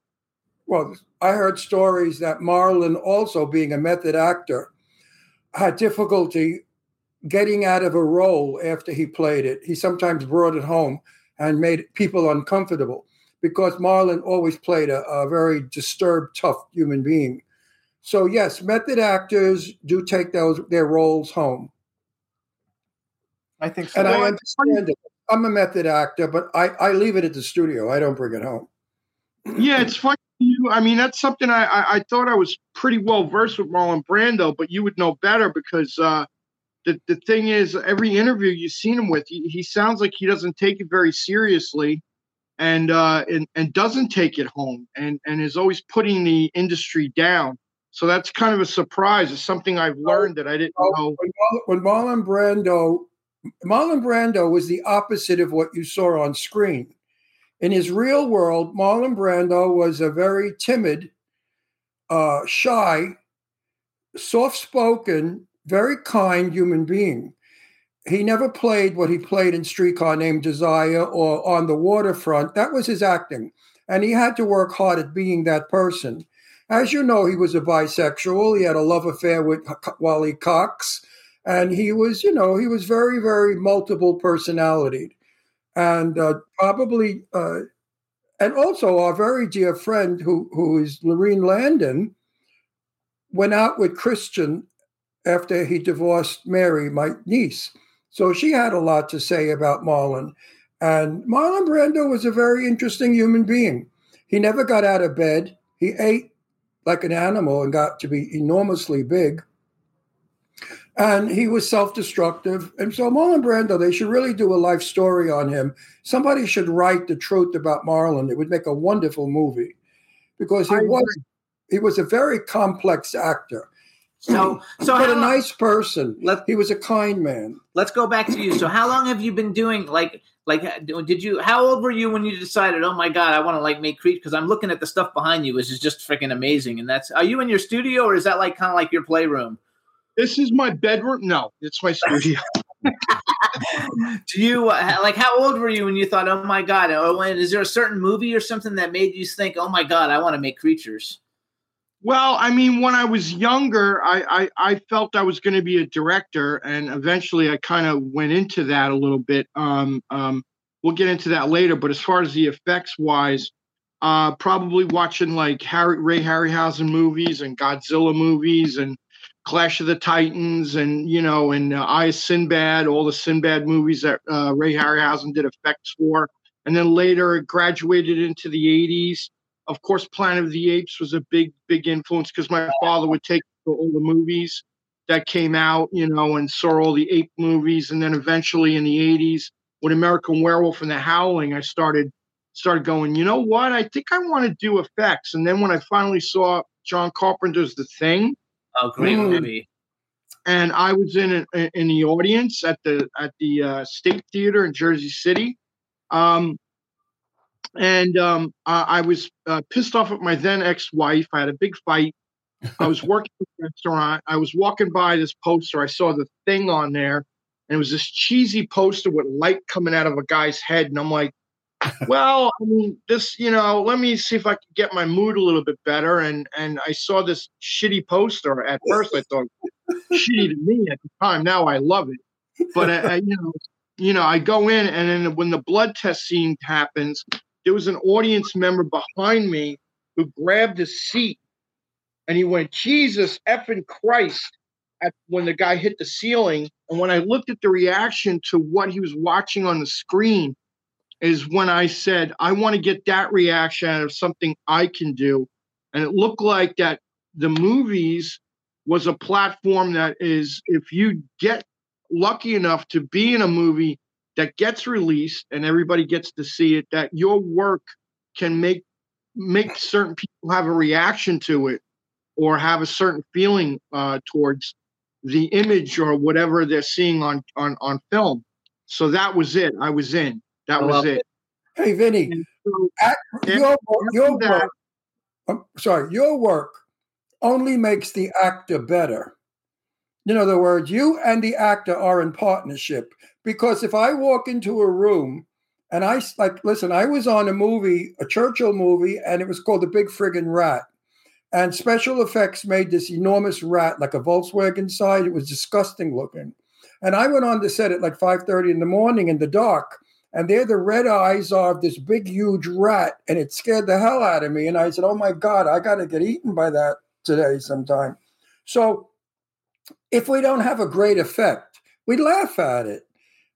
well, I heard stories that Marlon, also being a method actor, had difficulty getting out of a role after he played it. He sometimes brought it home and made people uncomfortable because Marlon always played a, a very disturbed, tough human being. So yes, method actors do take those their roles home. I think so. And Well, I understand it. I'm a method actor, but I, I leave it at the studio. I don't bring it home. Yeah, it's funny. You, I mean, that's something I, I, I thought I was pretty well versed with Marlon Brando, but you would know better because uh, the the thing is, every interview you've seen him with, he, he sounds like he doesn't take it very seriously, and uh, and and doesn't take it home, and and is always putting the industry down. So that's kind of a surprise. It's something I've learned that I didn't know. When, when Marlon Brando, Marlon Brando was the opposite of what you saw on screen. In his real world, Marlon Brando was a very timid, uh, shy, soft-spoken, very kind human being. He never played what he played in Streetcar Named Desire or On the Waterfront. That was his acting, and he had to work hard at being that person. As you know, he was a bisexual. He had a love affair with Wally Cox, and he was, you know, he was very, very multiple personality, and uh, probably, uh, and also our very dear friend who who is Lorene Landon went out with Christian after he divorced Mary, my niece. So she had a lot to say about Marlon. And Marlon Brando was a very interesting human being. He never got out of bed. He ate like an animal and got to be enormously big. And he was self destructive. And so, Marlon Brando, they should really do a life story on him. Somebody should write the truth about Marlon. It would make a wonderful movie because he I was he was a very complex actor. So, so but a nice person. Let- he was a kind man. let's go back to you. So, how long have you been doing like like did you how old were you when you decided, "Oh my god, I want to like make creatures because I'm looking at the stuff behind you which is just freaking amazing." And that's Are you in your studio or is that like kind of like your playroom? This is my bedroom. No, it's my studio. Do you uh, like how old were you when you thought, "Oh my god, oh, when- is there a certain movie or something that made you think, "Oh my god, I want to make creatures?" Well, I mean, when I was younger, I I, I felt I was going to be a director, and eventually I kind of went into that a little bit. Um, um, we'll get into that later. But as far as the effects wise, uh, probably watching like Harry Ray Harryhausen movies and Godzilla movies and Clash of the Titans and you know and uh, I Sinbad, all the Sinbad movies that uh, Ray Harryhausen did effects for, and then later graduated into the '80s of course, Planet of the Apes was a big, big influence because my father would take all the movies that came out, you know, and saw all the ape movies, and then eventually in the '80s with American Werewolf and The Howling, I started started going, you know what? I think I want to do effects. And then when I finally saw John Carpenter's The Thing, Oh, great movie. and I was in a, in the audience at the at the uh, State Theater in Jersey City. Um, and um, I, I was uh, pissed off at my then ex-wife. I had a big fight. I was working at a restaurant. I was walking by this poster. I saw the thing on there, and it was this cheesy poster with light coming out of a guy's head. And I'm like, well, I mean, this, you know, let me see if I can get my mood a little bit better. And and I saw this shitty poster. At first, I thought shitty to me at the time. Now I love it. But I, I, you know, you know, I go in, and then when the blood test scene happens, there was an audience member behind me who grabbed a seat, and he went, "Jesus effing Christ!" At when the guy hit the ceiling, and when I looked at the reaction to what he was watching on the screen, is when I said, I want to get that reaction out of something I can do. And it looked like that the movies was a platform that is, if you get lucky enough to be in a movie that gets released and everybody gets to see it, that your work can make make certain people have a reaction to it or have a certain feeling uh, towards the image or whatever they're seeing on on on film. So that was it. I was in. That I was love it. Hey, Vinny, act- your, your that- work, I'm sorry, your work only makes the actor better. In other words, you and the actor are in partnership because if I walk into a room and I like, listen, I was on a movie, a Churchill movie, and it was called The Big Friggin' Rat. And special effects made this enormous rat like a Volkswagen side. It was disgusting looking. And I went on to set at like 5:30 in the morning in the dark. And there the red eyes are of this big, huge rat, and it scared the hell out of me. And I said, Oh my God, I gotta get eaten by that today sometime. So if we don't have a great effect, we laugh at it.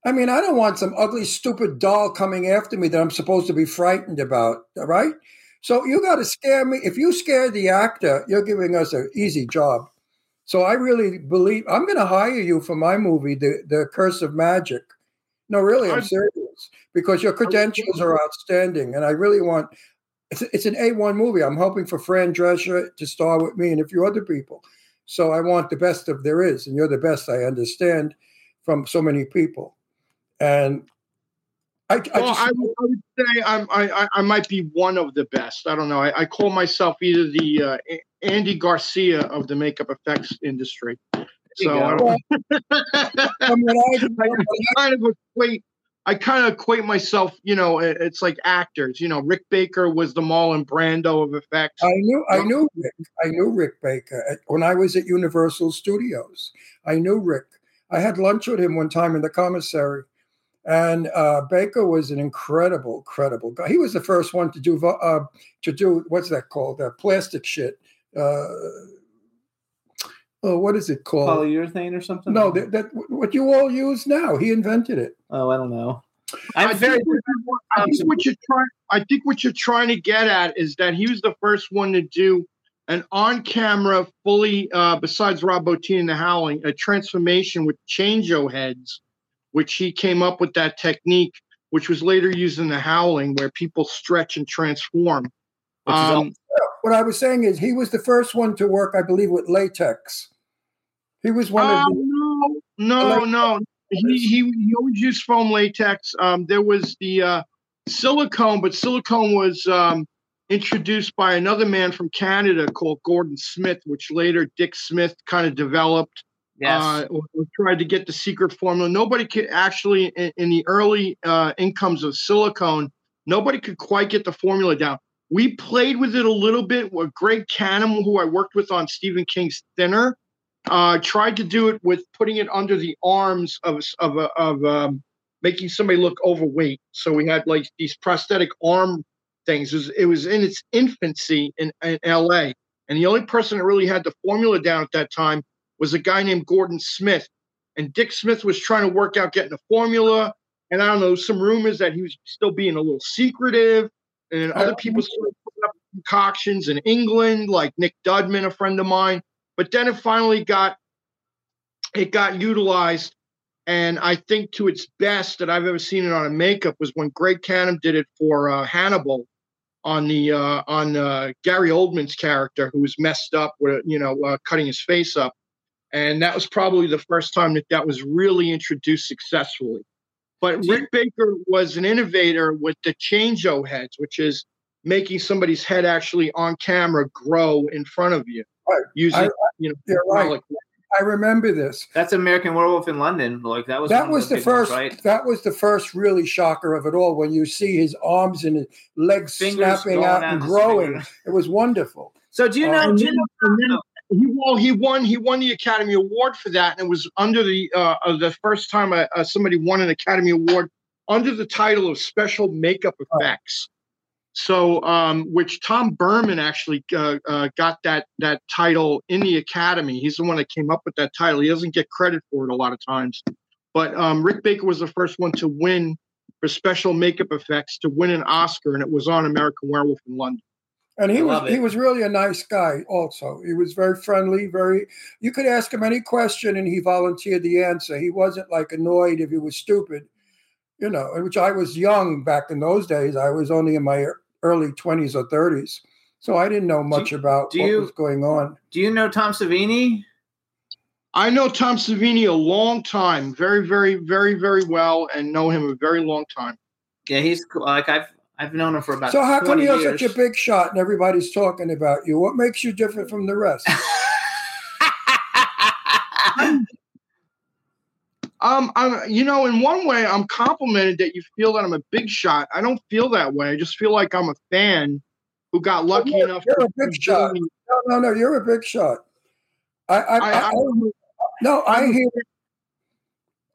I mean, I don't want some ugly, stupid doll coming after me that I'm supposed to be frightened about, right? So you got to scare me. If you scare the actor, you're giving us an easy job. So I really believe I'm going to hire you for my movie, The The Curse of Magic. No, really, I'm serious because your credentials are outstanding, and I really want. It's, it's an A1 movie. I'm hoping for Fran Drescher to star with me and a few other people. So I want the best of there is, and you're the best I understand from so many people. And I, I well, just I, would, I would say I'm, I, I- I might be one of the best. I don't know. I, I call myself either the uh, Andy Garcia of the makeup effects industry. So I, don't, I kind of equate. I kind of equate myself. You know, it's like actors. You know, Rick Baker was the Marlon Brando of effects. I knew I knew Rick. I knew Rick Baker when I was at Universal Studios. I knew Rick. I had lunch with him one time in the commissary, and uh, Baker was an incredible, credible guy. He was the first one to do uh, to do what's that called? Uh, plastic shit. Uh, oh, what is it called? Polyurethane or something? No, that, that what you all use now. He invented it. Oh, I don't know. I think, what, I think what you're trying. I think what you're trying to get at is that he was the first one to do an on-camera, fully, uh, besides Rob Bottin and the Howling, a transformation with chango heads, which he came up with that technique, which was later used in the Howling, where people stretch and transform. Um, What I was saying is he was the first one to work, I believe, with latex. He was one of Uh, the. no, no, no. He, he he always used foam latex. Um, there was the uh, silicone, but silicone was um, introduced by another man from Canada called Gordon Smith, which later Dick Smith kind of developed. Yes. Uh, or, or tried to get the secret formula. Nobody could actually, in, in the early uh, incomes of silicone, nobody could quite get the formula down. We played with it a little bit with Greg Cannom, who I worked with on Stephen King's Thinner uh, tried to do it with putting it under the arms of of of um, making somebody look overweight. So we had like these prosthetic arm things. It was, it was in its infancy in, in L.A. and the only person that really had the formula down at that time was a guy named Gordon Smith. And Dick Smith was trying to work out getting a formula. And I don't know, some rumors that he was still being a little secretive. And other people started putting up concoctions in England, like Nick Dudman, a friend of mine. But then it finally got it got utilized, and I think to its best that I've ever seen it on a makeup was when Greg Cannom did it for uh, Hannibal on the uh, on uh, Gary Oldman's character who was messed up with you know uh, cutting his face up, and that was probably the first time that that was really introduced successfully. But Rick Baker was an innovator with the changeo heads, which is making somebody's head actually on camera grow in front of you Right. using I- you know You're right. hydraulic I remember this. That's American Werewolf in London. Like that was that was the big ones, first. right? That was the first really shocker of it all. When you see his arms and his legs Fingers snapping going out out and growing, fingers. it was wonderful. So do you Uh, know? and do you know and then he well he won he won the Academy Award for that, and it was under the uh, uh, the first time uh, uh, somebody won an Academy Award under the title of special makeup effects. So, um, which Tom Burman actually uh, uh, got that that title in the Academy. He's the one that came up with that title. He doesn't get credit for it a lot of times, but um, Rick Baker was the first one to win for special makeup effects to win an Oscar, and it was on American Werewolf in London. And he I was it. he was really a nice guy. Also, he was very friendly. Very, you could ask him any question and he volunteered the answer. He wasn't like annoyed if he was stupid, you know. and Which I was young back in those days. I was only in my early twenties or thirties, so I didn't know much about do what you- was going on. Do you know Tom Savini? I know Tom Savini a long time, very, very, very, very well, and know him a very long time. Yeah, he's like I've I've known him for about. So how come you're years. such a big shot and everybody's talking about you? What makes you different from the rest? Um, I'm, you know, in one way, I'm complimented that you feel that I'm a big shot. I don't feel that way. I just feel like I'm a fan who got lucky you're- enough. you're to a big shot. doing- No, no, no. You're a big shot. I, I, I, I, I, no, I I'm- hear,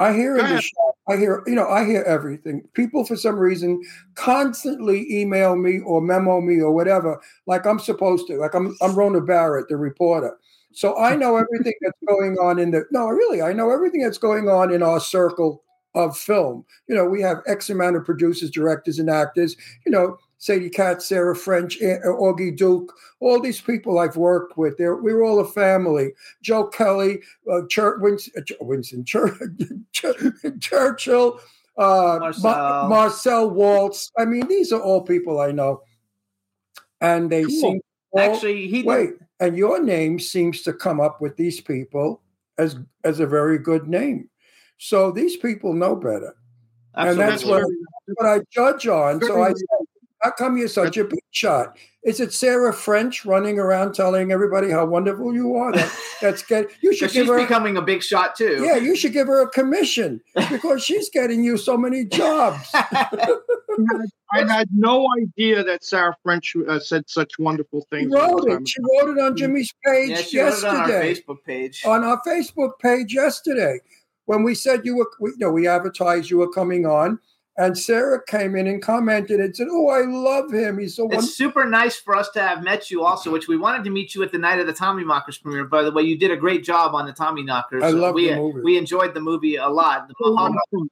I hear in the shop. I hear, you know, I hear everything. People, for some reason, constantly email me or memo me or whatever, like I'm supposed to. Like I'm, I'm Rona Barrett, the reporter. So I know everything that's going on in the. No, really, I know everything that's going on in our circle of film. You know, we have X amount of producers, directors, and actors. You know, Sadie Katz, Sarah French, Augie Duke, all these people I've worked with. They're, we were all a family. Joe Kelly, uh, Chur- Winston, uh, Winston Chur- Chur- Churchill, uh, Marcel. Ma- Marcel Walz. I mean, these are all people I know. And they Cool. seem all- Actually, he wait, and your name seems to come up with these people as as a very good name. So these people know better, and that's what, what I judge on. So I Very- said, how come you're such a big shot? Is it Sarah French running around telling everybody how wonderful you are? That, that's good. You should give she's her. becoming a big shot too. yeah, you should give her a commission because she's getting you so many jobs. I had no idea that Sarah French uh, said such wonderful things. all wrote it. She wrote it on Jimmy's page yeah, she wrote it on our yesterday. Facebook page. on our Facebook page yesterday when we said you were, we, know, we advertised you were coming on, and Sarah came in and commented and said, "Oh, I love him. He's so It's wonderful." super nice for us to have met you also, which we wanted to meet you at the night of the Tommy Knockers premiere. By the way, you did a great job on the Tommy Knockers. I love we, the movie. We enjoyed the movie a lot. The That was Mahal, lot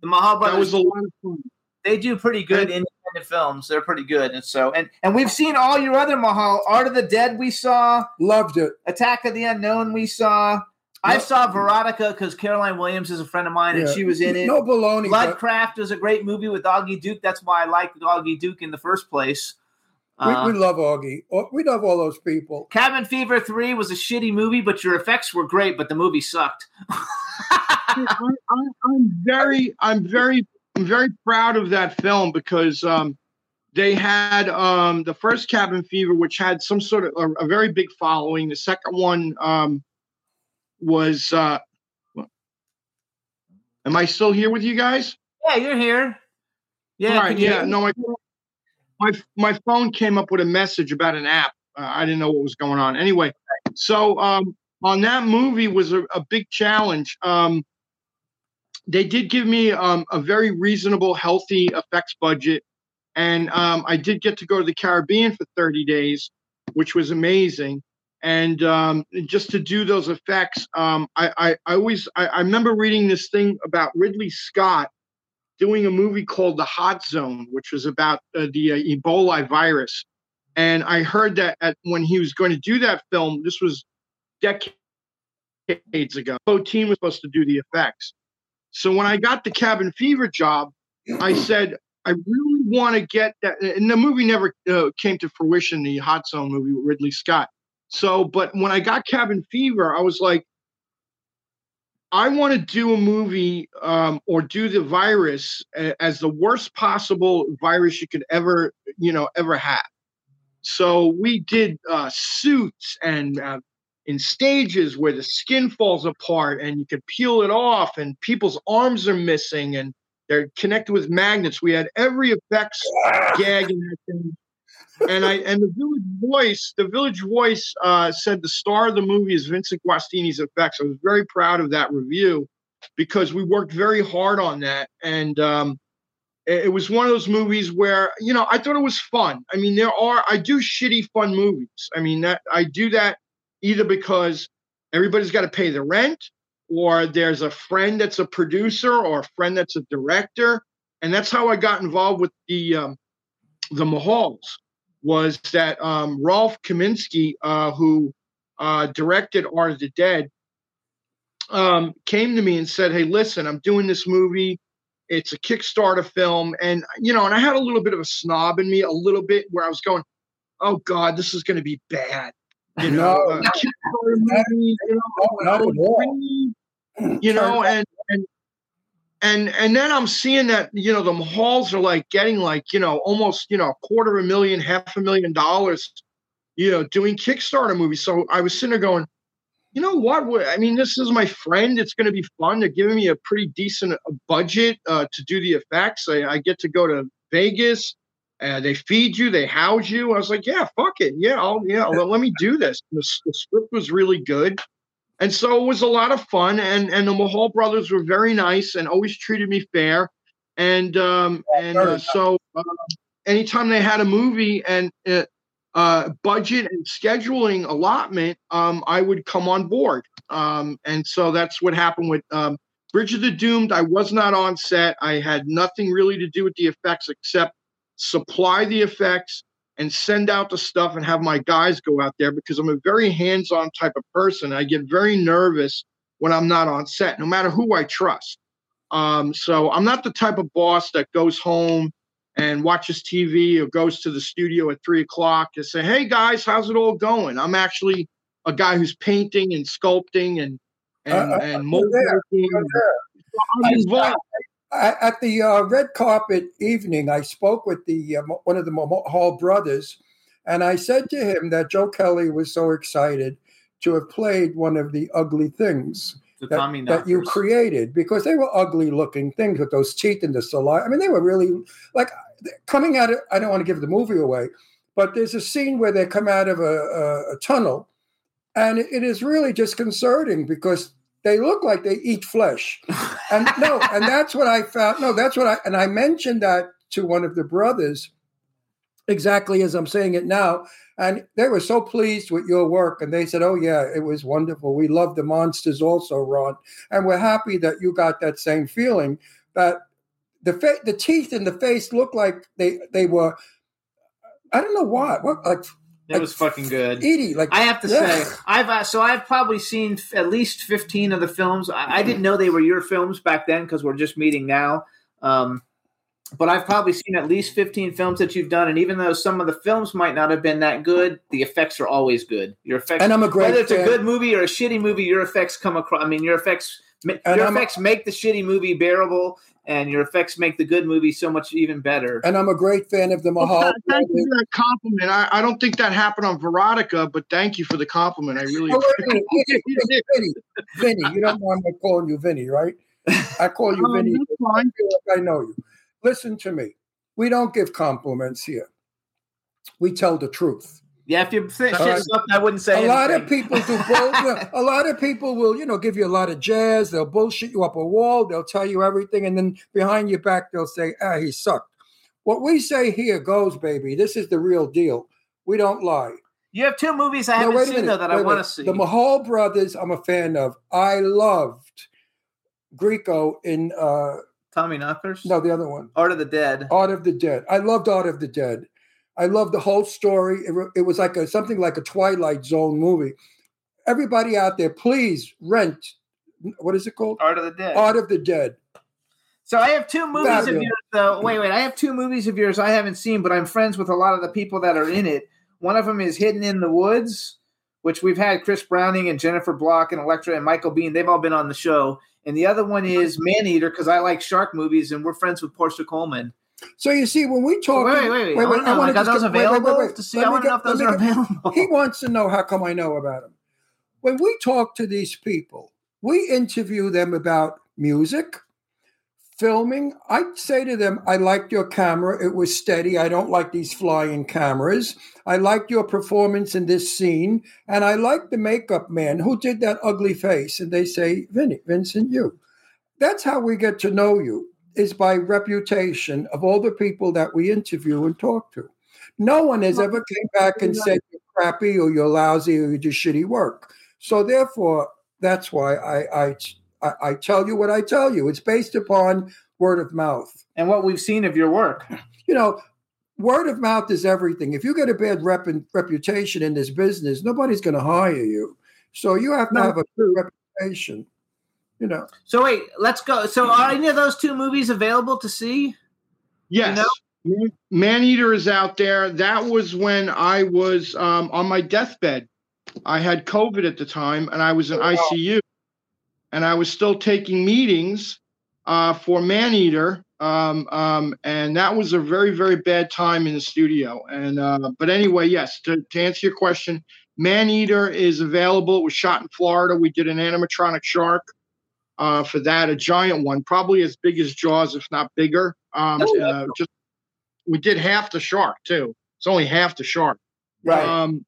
the Mahal That was a lot of fun. they do pretty good independent films. They're pretty good, and so and and we've seen all your other Mahal. Art of the Dead, we saw. Loved it. Attack of the Unknown, we saw. I saw Veronica because Caroline Williams is a friend of mine, and Yeah. she was in it. No baloney. but Bloodcraft was a great movie with Augie Duke. That's why I liked Augie Duke in the first place. we, Uh, we love Augie. Oh, We love all those people. Cabin Fever 3 was a shitty movie, but your effects were great, but the movie sucked. I, I, I'm very, I'm very, I'm very proud of that film because um, they had um, the first Cabin Fever, which had some sort of a, a very big following. The second one um, was. Uh, am I still here with you guys? Yeah, you're here. Yeah, All right. Yeah. hear? No, my my my phone came up with a message about an app. Uh, I didn't know what was going on. Anyway, so um, on that movie was a, a big challenge. Um, they did give me um, a very reasonable, healthy effects budget, and um, I did get to go to the Caribbean for 30 days, which was amazing. And um, just to do those effects, um, I, I, I always I, I remember reading this thing about Ridley Scott doing a movie called The Hot Zone, which was about uh, the uh, Ebola virus. And I heard that at, when he was going to do that film, this was decades ago. Bo Team was supposed to do the effects. So when I got the Cabin Fever job, I said, I really want to get that. And the movie never uh, came to fruition, the Hot Zone movie with Ridley Scott. So, but when I got Cabin Fever, I was like, I want to do a movie um, or do the virus as the worst possible virus you could ever, you know, ever have. So we did uh, suits and uh, in stages where the skin falls apart and you could peel it off, and people's arms are missing and they're connected with magnets. We had every effects gag in that thing. And I and the Village Voice, the Village Voice uh, said the star of the movie is Vincent Guastini's effects. I was very proud of that review because we worked very hard on that. And um, it was one of those movies where you know I thought it was fun. I mean, there are I do shitty fun movies. I mean that I do that either because everybody's got to pay the rent, or there's a friend that's a producer, or a friend that's a director, and that's how I got involved with the um, the Mahals. Was that um, Rolfe Kanefsky, uh, who uh, directed Art of the Dead, um, came to me and said, "Hey, listen, I'm doing this movie." it's a Kickstarter film, and you know, and I had a little bit of a snob in me, a little bit where I was going, "Oh God, this is going to be bad." You know, No, uh, movie, you know, at all. dream, you know, and and and and then I'm seeing that you know the halls are like getting like you know almost you know a quarter of a million, half a million dollars, you know, doing Kickstarter movies. So I was sitting there going, you know what? I mean, this is my friend. It's going to be fun. They're giving me a pretty decent uh, budget uh, to do the effects. I, I get to go to Vegas. Uh, they feed you. They house you. I was like, yeah, fuck it. Yeah, I'll, yeah. Let me do this. The, the script was really good, and so it was a lot of fun. And and the Mahal brothers were very nice and always treated me fair. And um, and uh, so uh, anytime they had a movie and uh, uh, budget and scheduling allotment, um, I would come on board. Um, and so that's what happened with um, Bridge of the Doomed. I was not on set. I had nothing really to do with the effects except supply the effects and send out the stuff and have my guys go out there because I'm a very hands on type of person. I get very nervous when I'm not on set, no matter who I trust. Um, so I'm not the type of boss that goes home and watches TV or goes to the studio at three o'clock and say, "Hey guys, how's it all going?" I'm actually a guy who's painting and sculpting and and Uh, uh, and there, molding. I'm involved. At the uh, red carpet evening, I spoke with the uh, one of the Hall brothers, and I said to him that Joe Kelly was so excited to have played one of the ugly things The that, that you created because they were ugly looking things with those teeth and the saliva. I mean, they were really like coming out of. I don't want to give the movie away, but there's a scene where they come out of a, a, a tunnel, and it- it is really disconcerting because they look like they eat flesh. And no, and that's what I found. No, that's what I and I mentioned that to one of the brothers exactly as I'm saying it now. And they were so pleased with your work. And they said, Oh, yeah, it was wonderful. We love the monsters also, Ron. And we're happy that you got that same feeling that the fa- the teeth in the face looked like they they were I don't know why. What like It was fucking good. Edie, like I have to yeah. say, I've uh, so I've probably seen f- at least fifteen of the films. I, I didn't know they were your films back then because we're just meeting now. Um, but I've probably seen at least fifteen films that you've done, and even though some of the films might not have been that good, the effects are always good. Your effects, And I'm a great whether it's fan. a good movie or a shitty movie, your effects come across. I mean, your effects, And your I'm a- effects make the shitty movie bearable, and your effects make the good movie so much even better. and I'm a great fan of the Well, Mahal. th- thank you for that compliment. I, I don't think that happened on Veronica, but thank you for the compliment. I really Oh, wait a minute. appreciate it. Vinny, Vinny, you don't know I'm calling you Vinny, right? I call you Um, Vinny. that's fine. I feel like I know you. Listen to me. We don't give compliments here. We tell the truth. Yeah, if you say right. sucked, I wouldn't say a lot of people do bull. a lot of people will, you know, give you a lot of jazz. They'll bullshit you up a wall. They'll tell you everything, and then behind your back, they'll say, "Ah, he sucked." What we say here goes, baby. This is the real deal. We don't lie. You have two movies I No, haven't seen minute, though that I want to see. The Mahal brothers, I'm a fan of. I loved Greco in uh Tommy Knockers. no the other one, Art of the Dead. Art of the Dead. I loved Art of the Dead. I loved the whole story. It, it was like a something like a Twilight Zone movie. Everybody out there, please rent. What is it called? Art of the Dead. Art of the Dead. So I have two movies of yours. Though. Wait, wait. I have two movies of yours I haven't seen, but I'm friends with a lot of the people that are in it. One of them is Hidden in the Woods which we've had Chris Browning and Jennifer Blanc and Electra and Michael Biehn. They've all been on the show. And the other one mm-hmm. is Man Eater because I like shark movies and we're friends with Portia Coleman. So you see, when we talk, Wait, wait, wait, wait. I wanna know, wanna like, those get- wait, wait, available wait, wait. to see? I wanna know if those are available. He wants to know how come I know about them. When we talk to these people, we interview them about music, filming. I say to them, I liked your camera. It was steady. I don't like these flying cameras. I liked your performance in this scene. And I like the makeup man who did that ugly face. And they say, Vinny, Vincent, you. That's how we get to know you, is by reputation of all the people that we interview and talk to. No one has ever came back and said you're crappy or you're lousy or you do shitty work. So therefore, that's why I, I I tell you what I tell you. It's based upon word of mouth. And what we've seen of your work. You know, word of mouth is everything. If you get a bad rep- and reputation in this business, nobody's going to hire you. So you have to have a good reputation. You know. So wait, let's go. So are any of those two movies available to see? Yes. Man Eater is out there. That was when I was um, on my deathbed. I had COVID at the time and I was in ICU. And I was still taking meetings uh, for Maneater. Um, um, and that was a very, very bad time in the studio. And uh, but anyway, yes, to, to answer your question, Man Eater is available. It was shot in Florida. We did an animatronic shark uh, for that, a giant one, probably as big as Jaws, if not bigger. Um, uh, just we did half the shark too. It's only half the shark. Right. Um,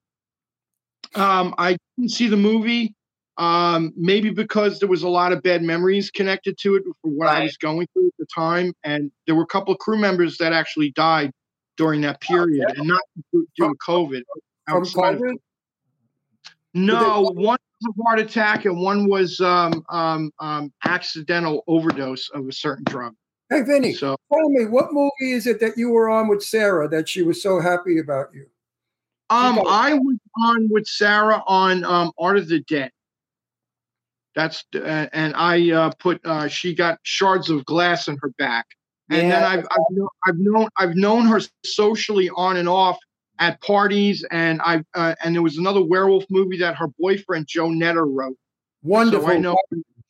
um, I didn't see the movie, um, maybe because there was a lot of bad memories connected to it for what I was going through at the time, and there were a couple of crew members that actually died during that period, and not due to COVID. From outside of- COVID? No, one was a heart attack, and one was um, um, um, accidental overdose of a certain drug. Hey, Vinny, So- tell me, what movie is it that you were on with Sarah that she was so happy about you? Um, I was on with Sarah on um, Art of the Dead. That's uh, and I uh, put uh, she got shards of glass in her back, and then I've I've, know, I've known I've known her socially on and off at parties, and I uh, and there was another werewolf movie that her boyfriend Joe Knetter wrote. Wonderful. So I know.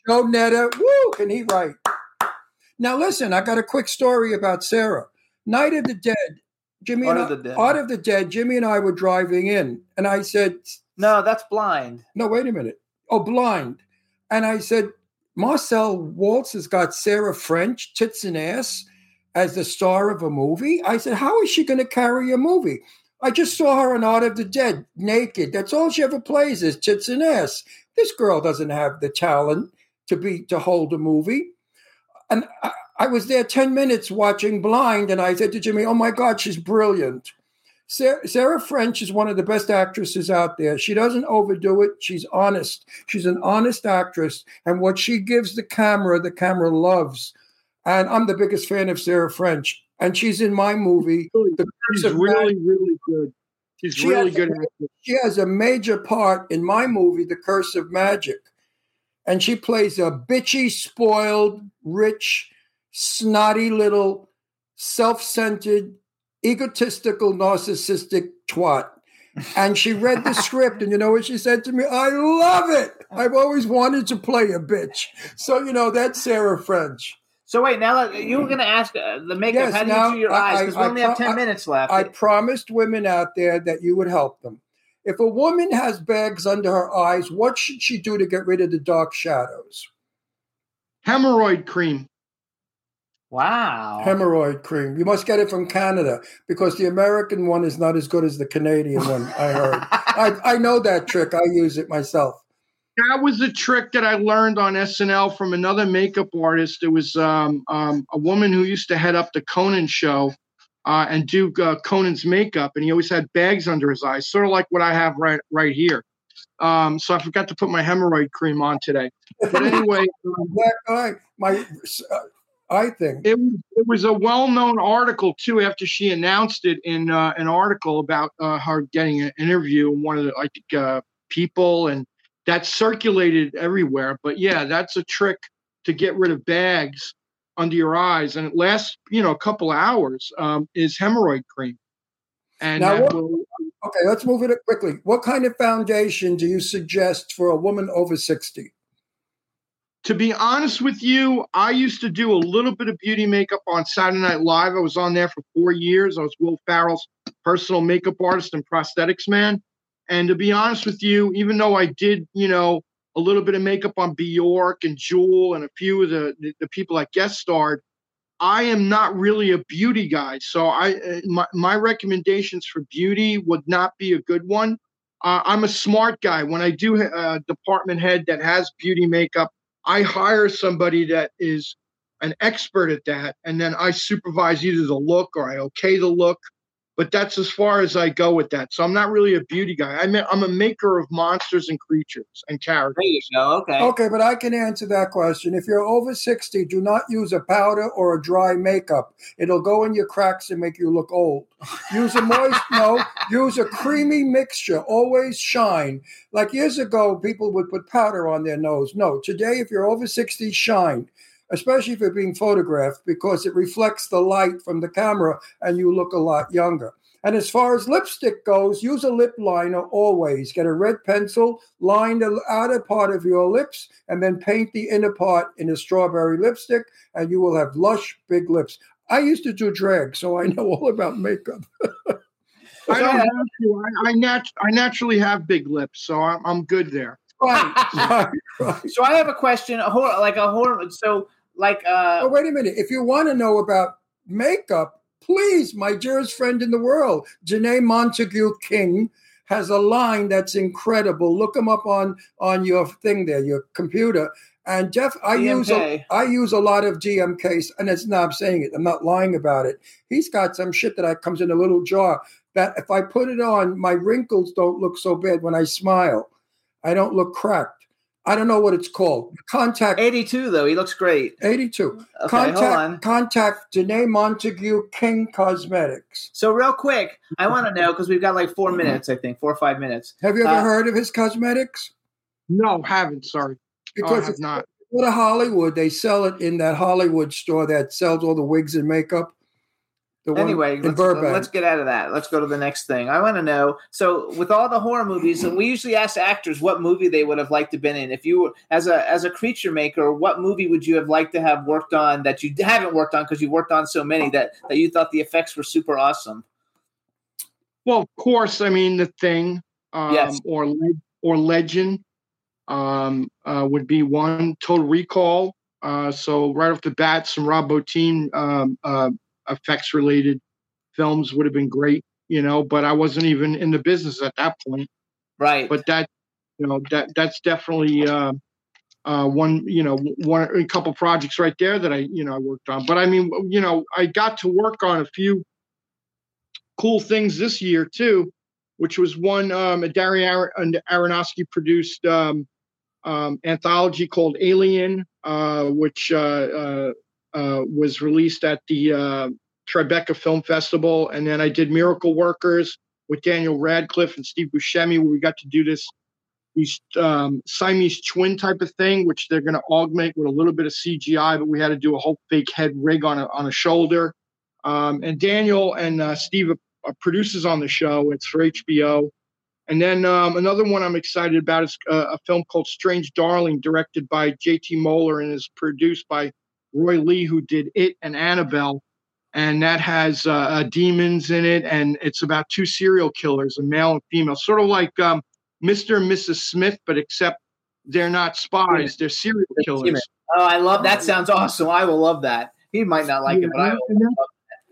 Joe Knetter, woo, can he write? Now listen, I got a quick story about Sarah. Night of the Dead. Jimmy Art and of I, the Dead. Art of the Dead. Jimmy and I were driving in, and I said, No, that's blind. "No, wait a minute. Oh, blind." And I said, "Marcel Walz has got Sarah French, tits and ass, as the star of a movie." I said, "How is she going to carry a movie?" I just saw her in Art of the Dead, naked. That's all she ever plays is tits and ass. This girl doesn't have the talent to be to hold a movie. And I, I was there 10 minutes watching Blind, and I said to Jimmy, Oh my God, she's brilliant. Sarah, Sarah French is one of the best actresses out there. She doesn't overdo it. She's honest. She's an honest actress. And what she gives the camera, the camera loves. And I'm the biggest fan of Sarah French. And she's in my movie. The She's really, really good. She's She really good. a- She has a major part in my movie, The Curse of Magic. And she plays a bitchy, spoiled, rich, snotty little, self centered, egotistical, narcissistic twat. And she read the script, and you know what she said to me? I love it. Oh. I've always wanted to play a bitch. So, you know, that's Sarah French. So wait, now that you were going to ask uh, the makeup, Yes, how do now, you do your I- eyes? Because we I only have ten I- minutes left. I promised women out there that you would help them. If a woman has bags under her eyes, what should she do to get rid of the dark shadows? Hemorrhoid cream. Wow. Hemorrhoid cream. You must get it from Canada because the American one is not as good as the Canadian one, I heard. I, I know that trick. I use it myself. That was a trick that I learned on SNL from another makeup artist. It was um, um, a woman who used to head up the Conan show uh, and do uh, Conan's makeup, and he always had bags under his eyes, sort of like what I have right right here. Um, so I forgot to put my hemorrhoid cream on today. But anyway, um, eye, my uh, eye thing. it was it was a well known article too. After she announced it in uh, an article about uh, her getting an interview in one of the I think uh, people, and that circulated everywhere. But yeah, that's a trick to get rid of bags under your eyes, and it lasts you know a couple hours. Um, is hemorrhoid cream, and Now, what- will Okay, let's move it quickly. What kind of foundation do you suggest for a woman over 60? To be honest with you, I used to do a little bit of beauty makeup on Saturday Night Live. I was on there for four years. I was Will Ferrell's personal makeup artist and prosthetics man. And to be honest with you, even though I did, you know, a little bit of makeup on Bjork and Jewel and a few of the, the, people that guest starred, I am not really a beauty guy. So I uh, my, my recommendations for beauty would not be a good one. Uh, I'm a smart guy. When I do a department head that has beauty makeup, I hire somebody that is an expert at that, and then I supervise either the look or I okay the look. But that's as far as I go with that. So I'm not really a beauty guy. I'm a, I'm a maker of monsters and creatures and characters. There you go. Okay. Okay, but I can answer that question. If you're over 60, do not use a powder or a dry makeup. It'll go in your cracks and make you look old. Use a moist, no, use a creamy mixture. Always shine. Like years ago, people would put powder on their nose. No, today, if you're over 60, shine. Especially if you're being photographed because it reflects the light from the camera and you look a lot younger. And as far as lipstick goes, use a lip liner always. Get a red pencil, line the outer part of your lips, and then paint the inner part in a strawberry lipstick, and you will have lush, big lips. I used to do drag, so I know all about makeup. I don't have to. I, I, nat- I naturally have big lips, so I'm, I'm good there. Right, right, right. So I have a question. A horror, like a horror. So like uh. Oh, wait a minute. If you want to know about makeup, please, my dearest friend in the world, Danné Montague-King has a line that's incredible. Look him up on on your thing there, your computer. And Jeff, I use a. I use a lot of DMKs, and it's not I'm saying it. I'm not lying about it. He's got some shit that I comes in a little jar that if I put it on, my wrinkles don't look so bad when I smile. I don't look cracked. I don't know what it's called. Contact 82 though. He looks great. 82. Okay, hold contact on. contact Danné Montague-King Cosmetics. So real quick, I want to know because we've got like four minutes, I think, four or five minutes. Have you ever Uh, heard of his cosmetics? No, haven't. Sorry. Because oh, I have it's not. go to Hollywood, they sell it in that Hollywood store that sells all the wigs and makeup. The one Anyway, in let's, Burbank. let's get out of that. Let's go to the next thing. I want to know. So, with all the horror movies, and we usually ask actors what movie they would have liked to been in. If you, were as a as a creature maker, what movie would you have liked to have worked on that you haven't worked on because you worked on so many that that you thought the effects were super awesome? Well, of course. I mean, the thing, um, Yes. or Le- or Legend, um, uh, would be one. Total Recall. Uh, so right off the bat, some Rob Bottin um, uh, effects related films would have been great, you know. But I wasn't even in the business at that point. Right. But that, you know, that that's definitely uh, uh, one, you know, one a couple projects right there that I, you know, I worked on. But I mean, you know, I got to work on a few cool things this year too, which was one um, a Darren Ar- Aronofsky produced um, um, anthology called Alien, uh, which uh, uh, was released at the uh, Tribeca Film Festival, and then I did Miracle Workers with Daniel Radcliffe and Steve Buscemi, where we got to do this these um, Siamese twin type of thing, which they're going to augment with a little bit of CGI, but we had to do a whole fake head rig on a on a shoulder. Um, and Daniel and uh, Steve are, are producers on the show. It's for HBO. And then um, another one I'm excited about is uh, a film called Strange Darling, directed by J.T. Mollner and is produced by Roy Lee, who did It and Annabelle. And that has uh, uh, demons in it, and it's about two serial killers, a male and female, sort of like um, Mr. and Mrs. Smith, but except they're not spies; they're serial killers. Oh, I love that. Sounds awesome. I will love that. He might not like it, but I will. and, that-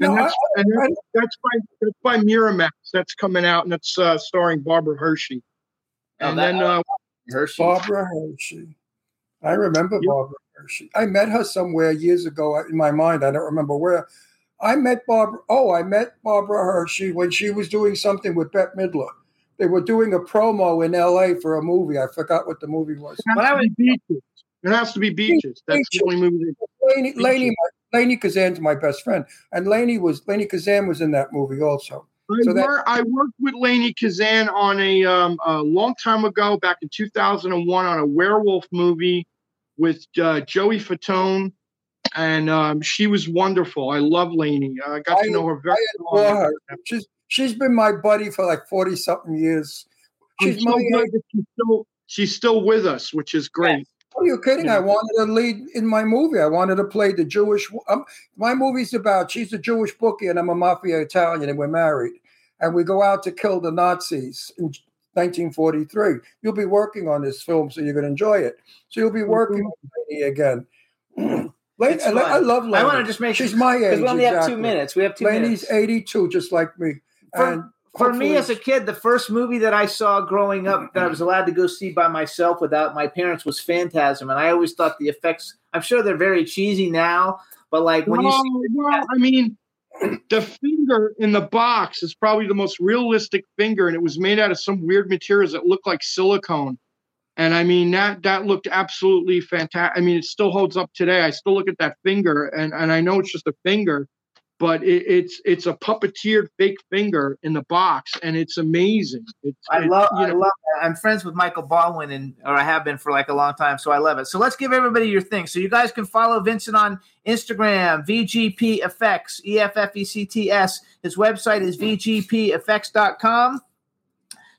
and No, that's, and that's, that's by that's by Miramax. That's coming out, and it's uh, starring Barbara Hershey. Oh, And that- then uh, Hershey. Barbara Hershey. I remember Yeah. Barbara Hershey. I met her somewhere years ago in my mind. I don't remember where. I met Barbara. Oh, I met Barbara Hershey when she was doing something with Bette Midler. They were doing a promo in LA for a movie. I forgot what the movie was. it has, to be beaches. it has to be beaches. That's the only movie. That, Lainie, Lainie, Lainie Kazan's my best friend, and Lainie was Lainie Kazan was in that movie also. I, So that- wor- I worked with Lainie Kazan on a um, a long time ago, back in 2001, on a werewolf movie with uh, Joey Fatone, and um, she was wonderful. I love Lainie. I got I- to know her very well. her. She's She's been my buddy for like forty something years. She's so my age. she's still she's still with us, which is great. Are you kidding? Yeah. I wanted to lead in my movie. I wanted to play the Jewish. Um, my movie's about she's a Jewish bookie and I'm a mafia Italian and we're married. And we go out to kill the Nazis in 1943. You'll be working on this film, so you're going to enjoy it. So you'll be mm-hmm. working with Lainie again. Lainie, I. I love Lainie. I want to just make She's my age. because we only have two minutes. We have two Lainie's minutes. 82, just like me. For- and For me as a kid, the first movie that I saw growing up that I was allowed to go see by myself without my parents was Phantasm, and I always thought the effects. I'm sure they're very cheesy now, but like when you see, well, I mean, the finger in the box is probably the most realistic finger, and it was made out of some weird materials that look like silicone. And I mean that that looked absolutely fantastic. I mean, it still holds up today. I still look at that finger, and and I know it's just a finger, but it, it's it's a puppeteered fake finger in the box, and it's amazing. It's, I it's, love, you I love that. I'm friends with Michael Baldwin, and or I have been for like a long time, so I love it. So let's give everybody your thing. So you guys can follow Vincent on Instagram, VGP Effects, E F F E C T S. His website is VGPEffects.com.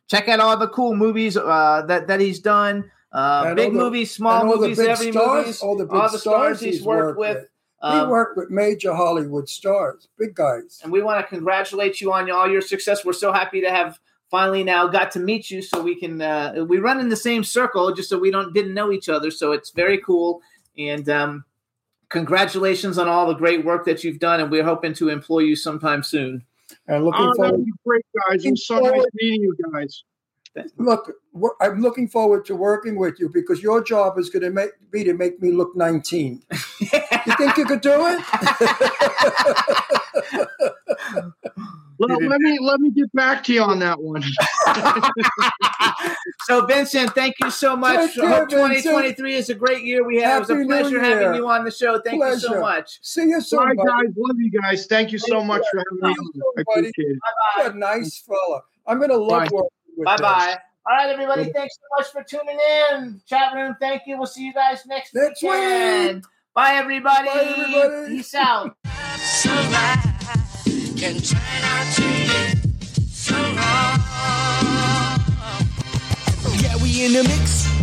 Check out all the cool movies uh, that that he's done. Uh, big all the- movies, small and all the movies, every stars, movies, all the big all the stars stars he's he's worked worked with. with. Um, we work with major Hollywood stars, big guys. and we want to congratulate you on all your success. We're so happy to have finally now got to meet you, so we can uh, we run in the same circle, just so we don't didn't know each other. So it's very cool, and um, congratulations on all the great work that you've done. And we're hoping to employ you sometime soon. And looking oh, forward, that'd great, guys. It was so nice meeting you guys. Look, I'm looking forward to working with you because your job is going to make be to make me look 19. you think you could do it? Let, let me let me get back to you on that one. So Vincent, thank you so much. Take care, Hope Vincent. 2023 is a great year we have. it was a pleasure having you on the show. Thank you so much. See you soon, Bye, buddy. guys. Love you guys. Thank you so much for having me. on. I appreciate it. You're a nice fella. I'm going to love Bye. working with Bye you. bye. All right, everybody. Thanks so much for tuning in. Chat room, thank you. We'll see you guys next, Next weekend. week. Bye, everybody. Bye, everybody. Peace out. can turn out to be so wrong. Yeah, we in the mix.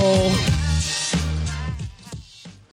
Oh.